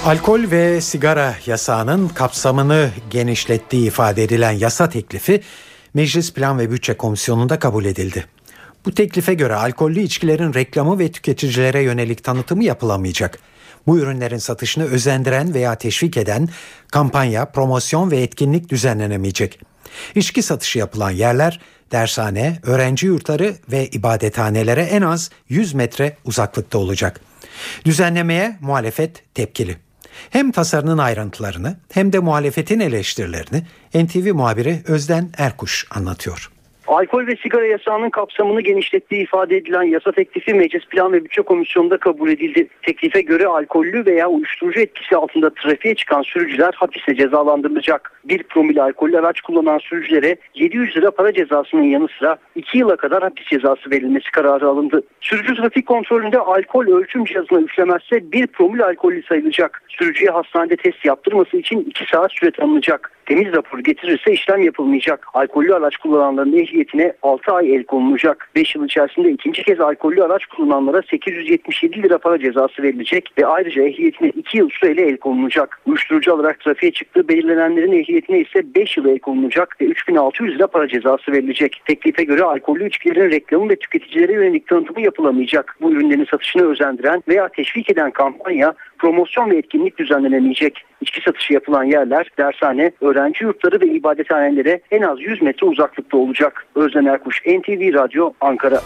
Alkol ve sigara yasağının kapsamını genişlettiği ifade edilen yasa teklifi Meclis Plan ve Bütçe Komisyonu'nda kabul edildi. Bu teklife göre alkollü içkilerin reklamı ve tüketicilere yönelik tanıtımı yapılamayacak. Bu ürünlerin satışını özendiren veya teşvik eden kampanya, promosyon ve etkinlik düzenlenemeyecek. İçki satışı yapılan yerler dershane, öğrenci yurtları ve ibadethanelere en az 100 metre uzaklıkta olacak. Düzenlemeye muhalefet tepkili. Hem tasarının ayrıntılarını hem de muhalefetin eleştirilerini NTV muhabiri Özden Erkuş anlatıyor. Alkol ve sigara yasağının kapsamını genişlettiği ifade edilen yasa teklifi Meclis Plan ve Bütçe Komisyonu'nda kabul edildi. Teklife göre alkollü veya uyuşturucu etkisi altında trafiğe çıkan sürücüler hapise cezalandırılacak. Bir promil alkollü araç kullanan sürücülere 700 lira para cezasının yanı sıra 2 yıla kadar hapis cezası verilmesi kararı alındı. Sürücü trafik kontrolünde alkol ölçüm cihazına üflemezse bir promil alkollü sayılacak. Sürücüye hastanede test yaptırması için 2 saat süre tanınacak. Temiz rapor getirirse işlem yapılmayacak. Alkollü araç kullananların ehliyetine 6 ay el konulacak. 5 yıl içerisinde ikinci kez alkollü araç kullananlara 877 lira para cezası verilecek ve ayrıca ehliyetine 2 yıl süreyle el konulacak. Uyuşturucu alarak trafiğe çıktığı belirlenenlerin ehliyetine ise 5 yıl el konulacak ve 3600 lira para cezası verilecek. Teklife göre alkollü içkilerin reklamı ve tüketicilere yönelik tanıtımı yapılamayacak. Bu ürünlerin satışını özendiren veya teşvik eden kampanya, promosyon ve etkinlik düzenlenemeyecek. İçki satışı yapılan yerler dershane, öğrenci yurtları ve ibadethanelere en az 100 metre uzaklıkta olacak. Özden Erkuş, NTV Radyo, Ankara.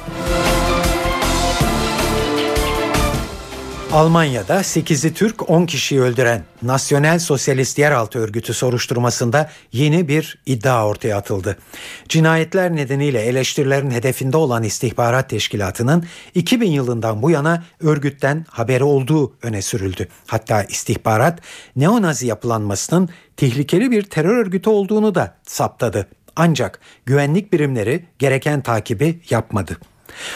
Almanya'da 8'i Türk 10 kişiyi öldüren Nasyonel Sosyalist Yeraltı Örgütü soruşturmasında yeni bir iddia ortaya atıldı. Cinayetler nedeniyle eleştirilerin hedefinde olan istihbarat teşkilatının 2000 yılından bu yana örgütten haberi olduğu öne sürüldü. Hatta istihbarat neonazi yapılanmasının tehlikeli bir terör örgütü olduğunu da saptadı. Ancak güvenlik birimleri gereken takibi yapmadı.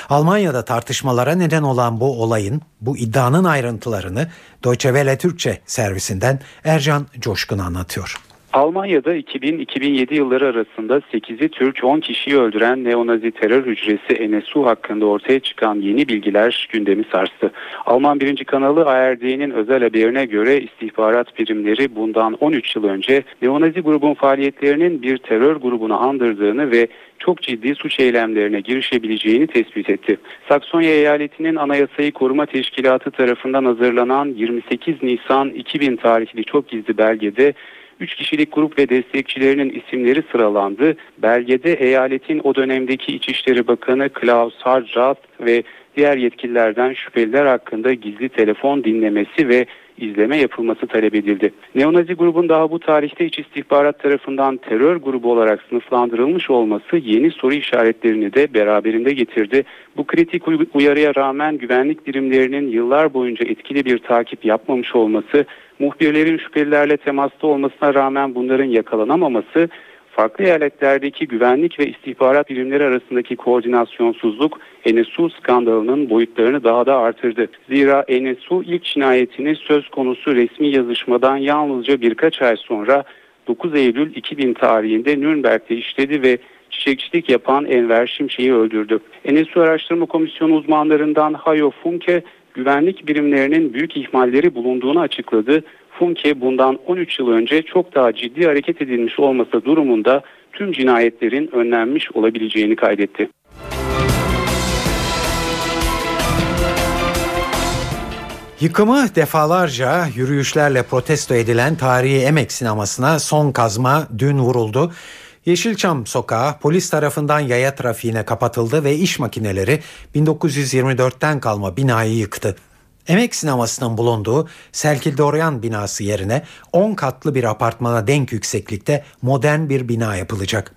Almanya'da tartışmalara neden olan bu olayın, bu iddianın ayrıntılarını Deutsche Welle Türkçe servisinden Ercan Coşkun anlatıyor. Almanya'da 2000-2007 yılları arasında 8'i Türk 10 kişiyi öldüren neonazi terör hücresi NSU hakkında ortaya çıkan yeni bilgiler gündemi sarstı. Alman birinci kanalı ARD'nin özel haberine göre istihbarat birimleri bundan 13 yıl önce neonazi grubun faaliyetlerinin bir terör grubunu andırdığını ve çok ciddi suç eylemlerine girişebileceğini tespit etti. Saksonya eyaletinin Anayasayı Koruma Teşkilatı tarafından hazırlanan 28 Nisan 2000 tarihli çok gizli belgede 3 kişilik grup ve destekçilerinin isimleri sıralandı. Belgede eyaletin o dönemdeki İçişleri Bakanı Klaus Hartrat ve diğer yetkililerden şüpheliler hakkında gizli telefon dinlemesi ve izleme yapılması talep edildi. Neonazi grubun daha bu tarihte iç istihbarat tarafından terör grubu olarak sınıflandırılmış olması yeni soru işaretlerini de beraberinde getirdi. Bu kritik uyarıya rağmen güvenlik birimlerinin yıllar boyunca etkili bir takip yapmamış olması, muhbirlerin şüphelilerle temasta olmasına rağmen bunların yakalanamaması, farklı eyaletlerdeki güvenlik ve istihbarat birimleri arasındaki koordinasyonsuzluk NSU skandalının boyutlarını daha da artırdı. Zira NSU ilk cinayetini söz konusu resmi yazışmadan yalnızca birkaç ay sonra 9 Eylül 2000 tarihinde Nürnberg'de işledi ve çiçekçilik yapan Enver Şimşek'i öldürdü. NSU Araştırma Komisyonu uzmanlarından Hayo Funke güvenlik birimlerinin büyük ihmalleri bulunduğunu açıkladı. Funke bundan 13 yıl önce çok daha ciddi hareket edilmiş olması durumunda tüm cinayetlerin önlenmiş olabileceğini kaydetti. Yıkımı defalarca yürüyüşlerle protesto edilen tarihi emek sinemasına son kazma dün vuruldu. Yeşilçam sokağı polis tarafından yaya trafiğine kapatıldı ve iş makineleri 1924'ten kalma binayı yıktı. Emek sinemasının bulunduğu Selkil Doryan binası yerine 10 katlı bir apartmana denk yükseklikte modern bir bina yapılacak.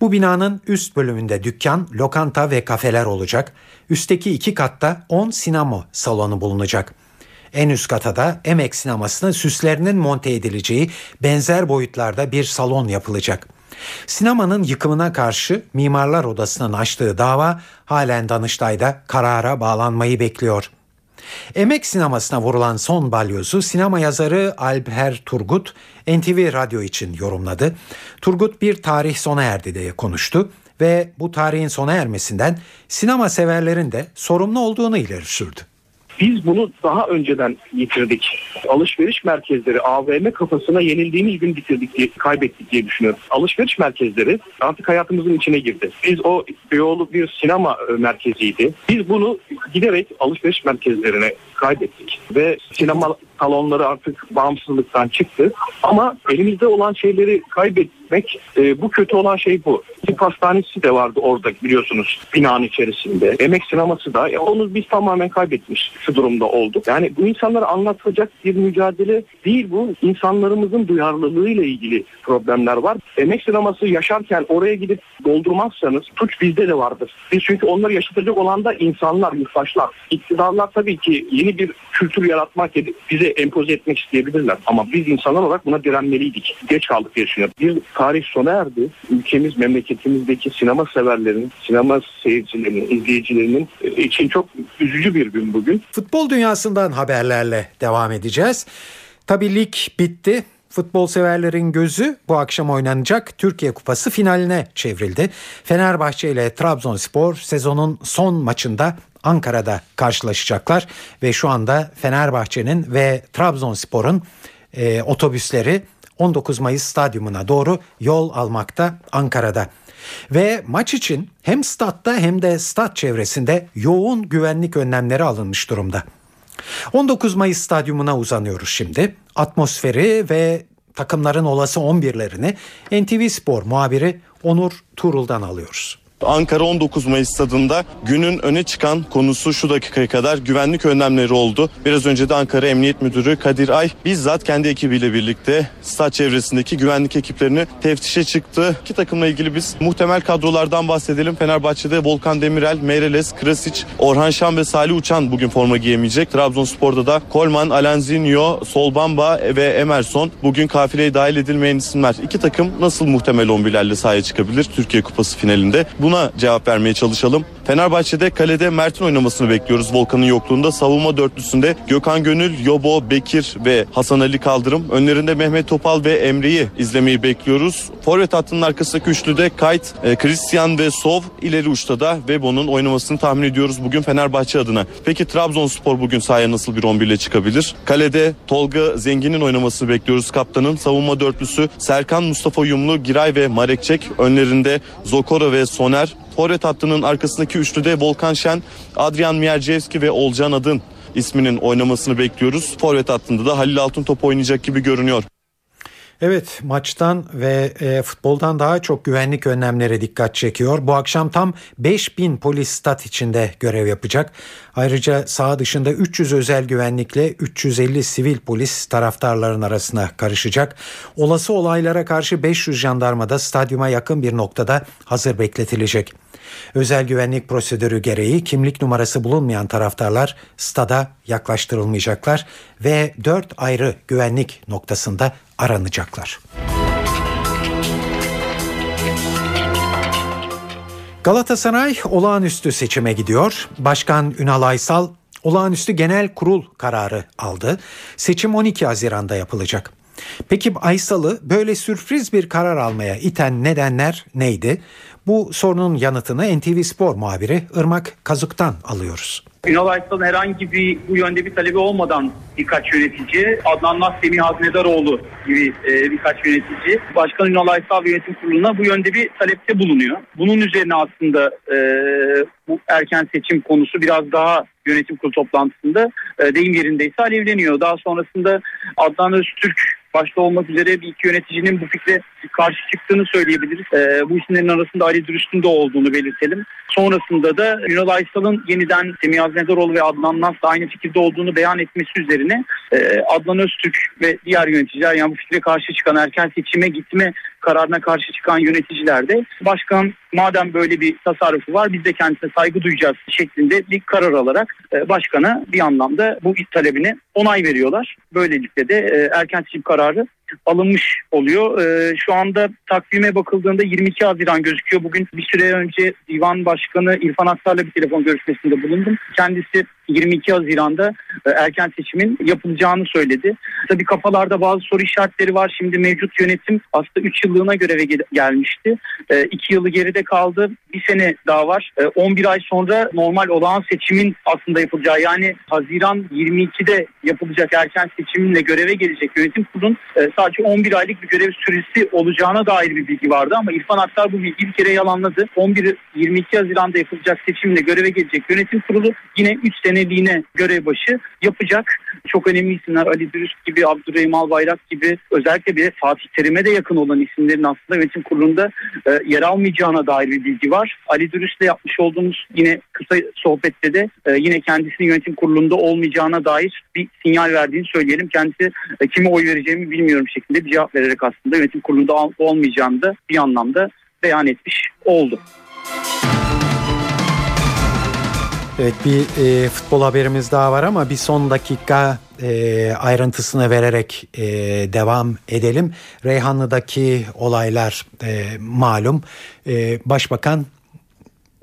Bu binanın üst bölümünde dükkan, lokanta ve kafeler olacak. Üstteki iki katta 10 sinema salonu bulunacak. En üst kata da Emek sinemasının süslerinin monte edileceği benzer boyutlarda bir salon yapılacak. Sinemanın yıkımına karşı Mimarlar Odası'nın açtığı dava halen Danıştay'da karara bağlanmayı bekliyor. Emek sinemasına vurulan son balyozu sinema yazarı Alper Turgut NTV Radyo için yorumladı. Turgut bir tarih sona erdi diye konuştu ve bu tarihin sona ermesinden sinema severlerin de sorumlu olduğunu ileri sürdü. Biz bunu daha önceden yitirdik. Alışveriş merkezleri AVM kafasına yenildiğimiz gün bitirdik diye, kaybettik diye düşünüyorum. Alışveriş merkezleri artık hayatımızın içine girdi. Biz o Beyoğlu bir sinema merkeziydi. Biz bunu giderek alışveriş merkezlerine kaybettik. Ve sinema salonları artık bağımsızlıktan çıktı. Ama elimizde olan şeyleri kaybetmek e, bu kötü olan şey bu. Tip hastanesi de vardı orada biliyorsunuz binanın içerisinde. Emek sineması da e, onu biz tamamen kaybetmiş şu durumda olduk. Yani bu insanlara anlatacak bir mücadele değil bu. İnsanlarımızın duyarlılığıyla ilgili problemler var. Emek sineması yaşarken oraya gidip doldurmazsanız suç bizde de vardır. Biz çünkü onları yaşatacak olan da insanlar, yurttaşlar. İktidarlar tabii ki yeni bir kültür yaratmak, bize empoze etmek isteyebilirler. Ama biz insanlar olarak buna direnmeliydik. Geç kaldık düşünüyorum. Bir tarih sona erdi. Ülkemiz, memleketimizdeki sinema severlerin, sinema seyircilerinin, izleyicilerinin için çok üzücü bir gün bugün. Futbol dünyasından haberlerle devam edeceğiz. Tabii lig bitti. Futbol severlerin gözü bu akşam oynanacak Türkiye Kupası finaline çevrildi. Fenerbahçe ile Trabzonspor sezonun son maçında Ankara'da karşılaşacaklar ve şu anda Fenerbahçe'nin ve Trabzonspor'un e, otobüsleri 19 Mayıs stadyumuna doğru yol almakta Ankara'da. Ve maç için hem statta hem de stat çevresinde yoğun güvenlik önlemleri alınmış durumda. 19 Mayıs stadyumuna uzanıyoruz şimdi. Atmosferi ve takımların olası 11'lerini NTV Spor muhabiri Onur Turul'dan alıyoruz. Ankara 19 Mayıs stadında günün öne çıkan konusu şu dakikaya kadar güvenlik önlemleri oldu. Biraz önce de Ankara Emniyet Müdürü Kadir Ay bizzat kendi ekibiyle birlikte stat çevresindeki güvenlik ekiplerini teftişe çıktı. İki takımla ilgili biz muhtemel kadrolardan bahsedelim. Fenerbahçe'de Volkan Demirel, Meireles, Krasic, Orhan Şan ve Salih Uçan bugün forma giyemeyecek. Trabzonspor'da da Kolman, Alanzinho, Solbamba ve Emerson bugün kafileye dahil edilmeyen isimler. İki takım nasıl muhtemel 11'lerle sahaya çıkabilir Türkiye Kupası finalinde? Buna cevap vermeye çalışalım. Fenerbahçe'de kalede Mert'in oynamasını bekliyoruz Volkan'ın yokluğunda. Savunma dörtlüsünde Gökhan Gönül, Yobo, Bekir ve Hasan Ali Kaldırım. Önlerinde Mehmet Topal ve Emre'yi izlemeyi bekliyoruz. Forvet hattının arkasındaki üçlüde Kayt, e, Christian ve Sov. ileri uçta da Vebo'nun oynamasını tahmin ediyoruz bugün Fenerbahçe adına. Peki Trabzonspor bugün sahaya nasıl bir 11 ile çıkabilir? Kalede Tolga Zengin'in oynamasını bekliyoruz kaptanın. Savunma dörtlüsü Serkan, Mustafa Yumlu, Giray ve Marekçek. Önlerinde Zokora ve Soner. Forvet hattının arkasındaki üçlüde Volkan Şen, Adrian Mierczewski ve Olcan Adın isminin oynamasını bekliyoruz. Forvet hattında da Halil Altın top oynayacak gibi görünüyor. Evet maçtan ve e, futboldan daha çok güvenlik önlemleri dikkat çekiyor. Bu akşam tam 5000 polis stat içinde görev yapacak. Ayrıca saha dışında 300 özel güvenlikle 350 sivil polis taraftarların arasına karışacak. Olası olaylara karşı 500 jandarma da stadyuma yakın bir noktada hazır bekletilecek. Özel güvenlik prosedürü gereği kimlik numarası bulunmayan taraftarlar stada yaklaştırılmayacaklar ve 4 ayrı güvenlik noktasında aranacaklar. Galatasaray olağanüstü seçime gidiyor. Başkan Ünal Aysal olağanüstü genel kurul kararı aldı. Seçim 12 Haziran'da yapılacak. Peki Aysal'ı böyle sürpriz bir karar almaya iten nedenler neydi? Bu sorunun yanıtını NTV Spor muhabiri Irmak Kazuk'tan alıyoruz. Ünal Aysal'ın herhangi bir bu yönde bir talebi olmadan birkaç yönetici, Adnan Nas, Semih Haznedaroğlu gibi e, birkaç yönetici, Başkan Ünal Aysal ve Yönetim Kurulu'na bu yönde bir talepte bulunuyor. Bunun üzerine aslında e, bu erken seçim konusu biraz daha yönetim kurulu toplantısında e, deyim yerindeyse alevleniyor. Daha sonrasında Adnan Öztürk başta olmak üzere bir iki yöneticinin bu fikre karşı çıktığını söyleyebiliriz. E, bu isimlerin arasında Ali Dürüst'ün de olduğunu belirtelim. Sonrasında da Ünal Aysal'ın yeniden Semih Aznedaroğlu ve Adnan Nas'la aynı fikirde olduğunu beyan etmesi üzerine e, Adnan Öztürk ve diğer yöneticiler yani bu fikre karşı çıkan erken seçime gitme kararına karşı çıkan yöneticiler de başkan madem böyle bir tasarrufu var biz de kendisine saygı duyacağız şeklinde bir karar alarak e, başkana bir anlamda bu talebine onay veriyorlar. Böylelikle de e, erken seçim kararı alınmış oluyor. Ee, şu anda takvime bakıldığında 22 Haziran gözüküyor. Bugün bir süre önce Divan Başkanı İrfan Aksar'la bir telefon görüşmesinde bulundum. Kendisi 22 Haziran'da e, erken seçimin yapılacağını söyledi. Tabii kafalarda bazı soru işaretleri var. Şimdi mevcut yönetim aslında 3 yıllığına göreve gelmişti. 2 yılı geride kaldı. Bir sene daha var. 11 ay sonra normal olağan seçimin aslında yapılacağı yani Haziran 22'de yapılacak erken seçiminle göreve gelecek yönetim kurulun sadece 11 aylık bir görev süresi olacağına dair bir bilgi vardı ama İrfan Aktar bu bilgiyi bir kere yalanladı. 11-22 Haziran'da yapılacak seçimle göreve gelecek yönetim kurulu yine 3 seneliğine görev başı yapacak. Çok önemli isimler Ali Dürüst gibi, Abdurrahim Albayrak gibi özellikle bir Fatih Terim'e de yakın olan isimlerin aslında yönetim kurulunda e, yer almayacağına dair bir bilgi var. Ali Dürüst'le yapmış olduğumuz yine kısa sohbette de e, yine kendisinin yönetim kurulunda olmayacağına dair bir sinyal verdiğini söyleyelim. Kendisi e, kime oy vereceğimi bilmiyorum şeklinde bir cevap vererek aslında yönetim kurulunda ol- olmayacağını da bir anlamda beyan etmiş oldu. Evet bir e, futbol haberimiz daha var ama bir son dakika e, ayrıntısını vererek e, devam edelim. Reyhanlı'daki olaylar e, malum. E, Başbakan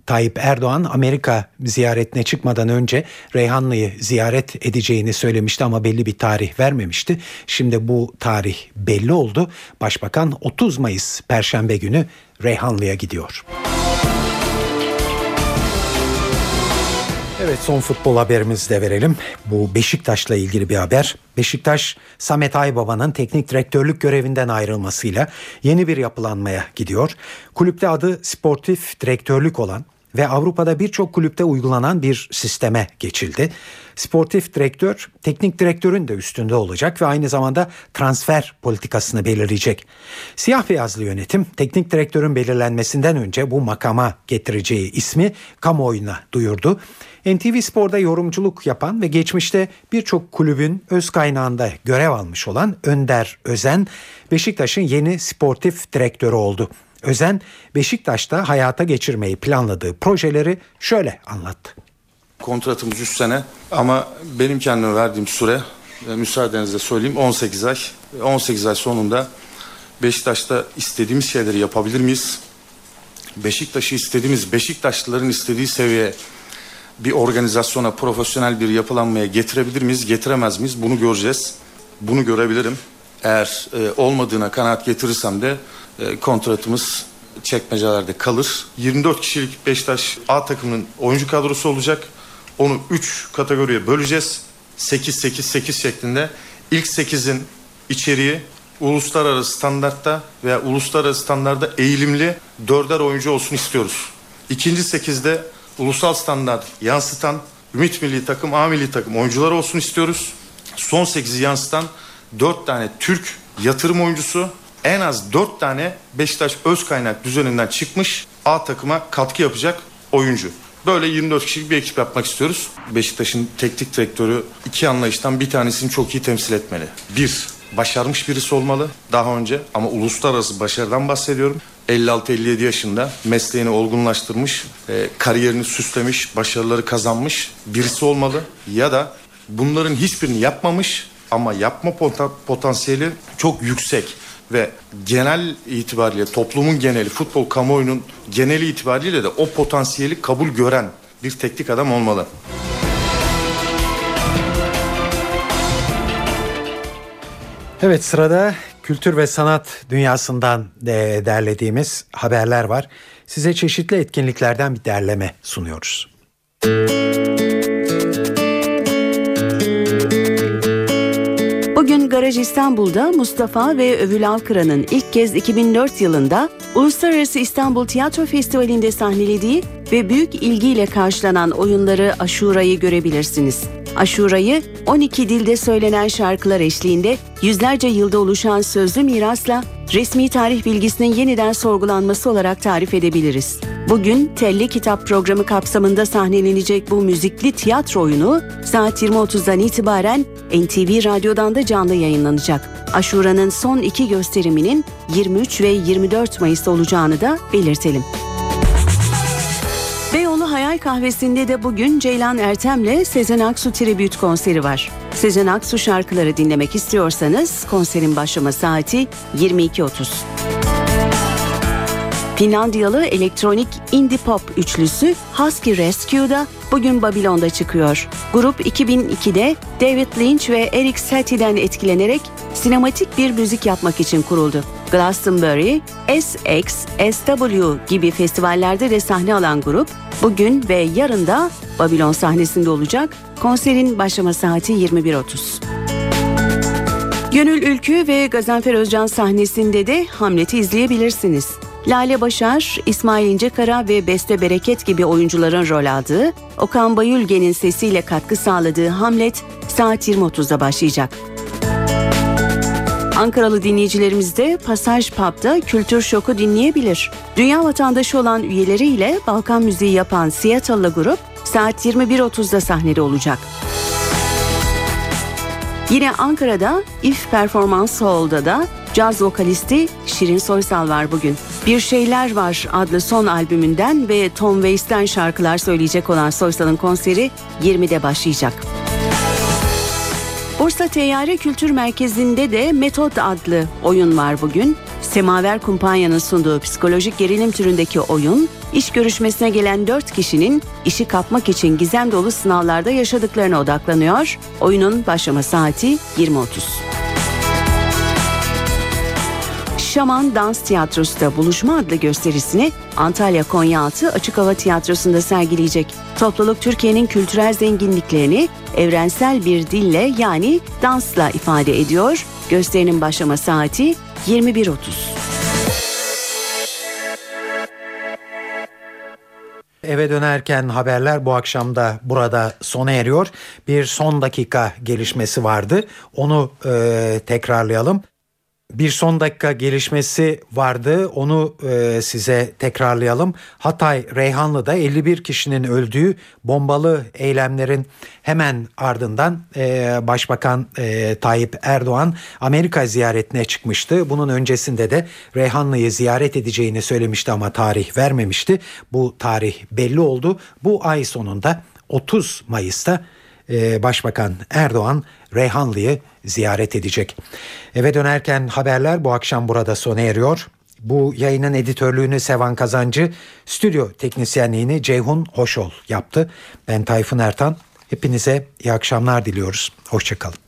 Tayyip Erdoğan Amerika ziyaretine çıkmadan önce Reyhanlı'yı ziyaret edeceğini söylemişti ama belli bir tarih vermemişti. Şimdi bu tarih belli oldu. Başbakan 30 Mayıs Perşembe günü Reyhanlı'ya gidiyor. Evet son futbol haberimizi de verelim. Bu Beşiktaş'la ilgili bir haber. Beşiktaş Samet Aybaba'nın teknik direktörlük görevinden ayrılmasıyla yeni bir yapılanmaya gidiyor. Kulüpte adı sportif direktörlük olan ve Avrupa'da birçok kulüpte uygulanan bir sisteme geçildi. Sportif direktör teknik direktörün de üstünde olacak ve aynı zamanda transfer politikasını belirleyecek. Siyah beyazlı yönetim teknik direktörün belirlenmesinden önce bu makama getireceği ismi kamuoyuna duyurdu. NTV Spor'da yorumculuk yapan ve geçmişte birçok kulübün öz kaynağında görev almış olan Önder Özen, Beşiktaş'ın yeni sportif direktörü oldu. Özen, Beşiktaş'ta hayata geçirmeyi planladığı projeleri şöyle anlattı. Kontratımız 3 sene ama benim kendime verdiğim süre e, müsaadenizle söyleyeyim 18 ay. 18 ay sonunda Beşiktaş'ta istediğimiz şeyleri yapabilir miyiz? Beşiktaş'ı istediğimiz, Beşiktaşlıların istediği seviyeye bir organizasyona, profesyonel bir yapılanmaya getirebilir miyiz, getiremez miyiz? Bunu göreceğiz. Bunu görebilirim. Eğer e, olmadığına kanaat getirirsem de e, kontratımız çekmecelerde kalır. 24 kişilik Beşiktaş A takımının oyuncu kadrosu olacak. Onu 3 kategoriye böleceğiz. 8-8-8 şeklinde. İlk 8'in içeriği uluslararası standartta veya uluslararası standarda eğilimli dörder oyuncu olsun istiyoruz. İkinci 8'de ulusal standart yansıtan Ümit Milli Takım, A Milli Takım oyuncuları olsun istiyoruz. Son 8'i yansıtan 4 tane Türk yatırım oyuncusu, en az 4 tane Beşiktaş öz kaynak düzeninden çıkmış A takıma katkı yapacak oyuncu. Böyle 24 kişilik bir ekip yapmak istiyoruz. Beşiktaş'ın teknik direktörü iki anlayıştan bir tanesini çok iyi temsil etmeli. Bir, başarmış birisi olmalı daha önce ama uluslararası başarıdan bahsediyorum. 56-57 yaşında mesleğini olgunlaştırmış, e, kariyerini süslemiş, başarıları kazanmış birisi olmalı. Ya da bunların hiçbirini yapmamış ama yapma pota- potansiyeli çok yüksek ve genel itibariyle toplumun geneli, futbol kamuoyunun geneli itibariyle de o potansiyeli kabul gören bir teknik adam olmalı. Evet sırada kültür ve sanat dünyasından de derlediğimiz haberler var. Size çeşitli etkinliklerden bir derleme sunuyoruz. Bugün Garaj İstanbul'da Mustafa ve Övül Avkıra'nın ilk kez 2004 yılında Uluslararası İstanbul Tiyatro Festivali'nde sahnelediği ve büyük ilgiyle karşılanan oyunları Aşura'yı görebilirsiniz. Aşura'yı 12 dilde söylenen şarkılar eşliğinde yüzlerce yılda oluşan sözlü mirasla resmi tarih bilgisinin yeniden sorgulanması olarak tarif edebiliriz. Bugün Telli Kitap programı kapsamında sahnelenecek bu müzikli tiyatro oyunu saat 20.30'dan itibaren NTV Radyo'dan da canlı yayınlanacak. Aşura'nın son iki gösteriminin 23 ve 24 Mayıs'ta olacağını da belirtelim. Hayal Kahvesi'nde de bugün Ceylan Ertem'le Sezen Aksu tribüt konseri var. Sezen Aksu şarkıları dinlemek istiyorsanız konserin başlama saati 22.30. Finlandiyalı elektronik indie pop üçlüsü Husky Rescue'da bugün Babilon'da çıkıyor. Grup 2002'de David Lynch ve Eric Satie'den etkilenerek sinematik bir müzik yapmak için kuruldu. Glastonbury, SX, SW gibi festivallerde de sahne alan grup bugün ve yarın da Babilon sahnesinde olacak. Konserin başlama saati 21.30. Gönül Ülkü ve Gazanfer Özcan sahnesinde de Hamlet'i izleyebilirsiniz. Lale Başar, İsmail İncekara ve Beste Bereket gibi oyuncuların rol aldığı, Okan Bayülgen'in sesiyle katkı sağladığı Hamlet saat 20.30'da başlayacak. Ankaralı dinleyicilerimiz de Pasaj Pub'da Kültür Şok'u dinleyebilir. Dünya vatandaşı olan üyeleriyle Balkan müziği yapan Seattle'lı grup saat 21.30'da sahnede olacak. Yine Ankara'da If Performance Hall'da da caz vokalisti Şirin Soysal var bugün. Bir Şeyler Var adlı son albümünden ve Tom Waits'ten şarkılar söyleyecek olan Soysal'ın konseri 20'de başlayacak. Bursa Teyyare Kültür Merkezi'nde de Metod adlı oyun var bugün. Semaver Kumpanya'nın sunduğu psikolojik gerilim türündeki oyun, iş görüşmesine gelen 4 kişinin işi kapmak için gizem dolu sınavlarda yaşadıklarına odaklanıyor. Oyunun başlama saati 20.30. Şaman Dans Tiyatrosu da Buluşma adlı gösterisini Antalya Konyaaltı Açık Hava Tiyatrosu'nda sergileyecek. Topluluk Türkiye'nin kültürel zenginliklerini evrensel bir dille yani dansla ifade ediyor. Gösterinin başlama saati 21.30. Eve dönerken haberler bu akşam da burada sona eriyor. Bir son dakika gelişmesi vardı. Onu e, tekrarlayalım. Bir son dakika gelişmesi vardı. Onu e, size tekrarlayalım. Hatay Reyhanlı'da 51 kişinin öldüğü bombalı eylemlerin hemen ardından e, Başbakan e, Tayyip Erdoğan Amerika ziyaretine çıkmıştı. Bunun öncesinde de Reyhanlı'yı ziyaret edeceğini söylemişti ama tarih vermemişti. Bu tarih belli oldu. Bu ay sonunda 30 Mayıs'ta e, Başbakan Erdoğan Reyhanlı'yı ziyaret edecek. Eve dönerken haberler bu akşam burada sona eriyor. Bu yayının editörlüğünü Sevan Kazancı, stüdyo teknisyenliğini Ceyhun Hoşol yaptı. Ben Tayfun Ertan. Hepinize iyi akşamlar diliyoruz. Hoşçakalın.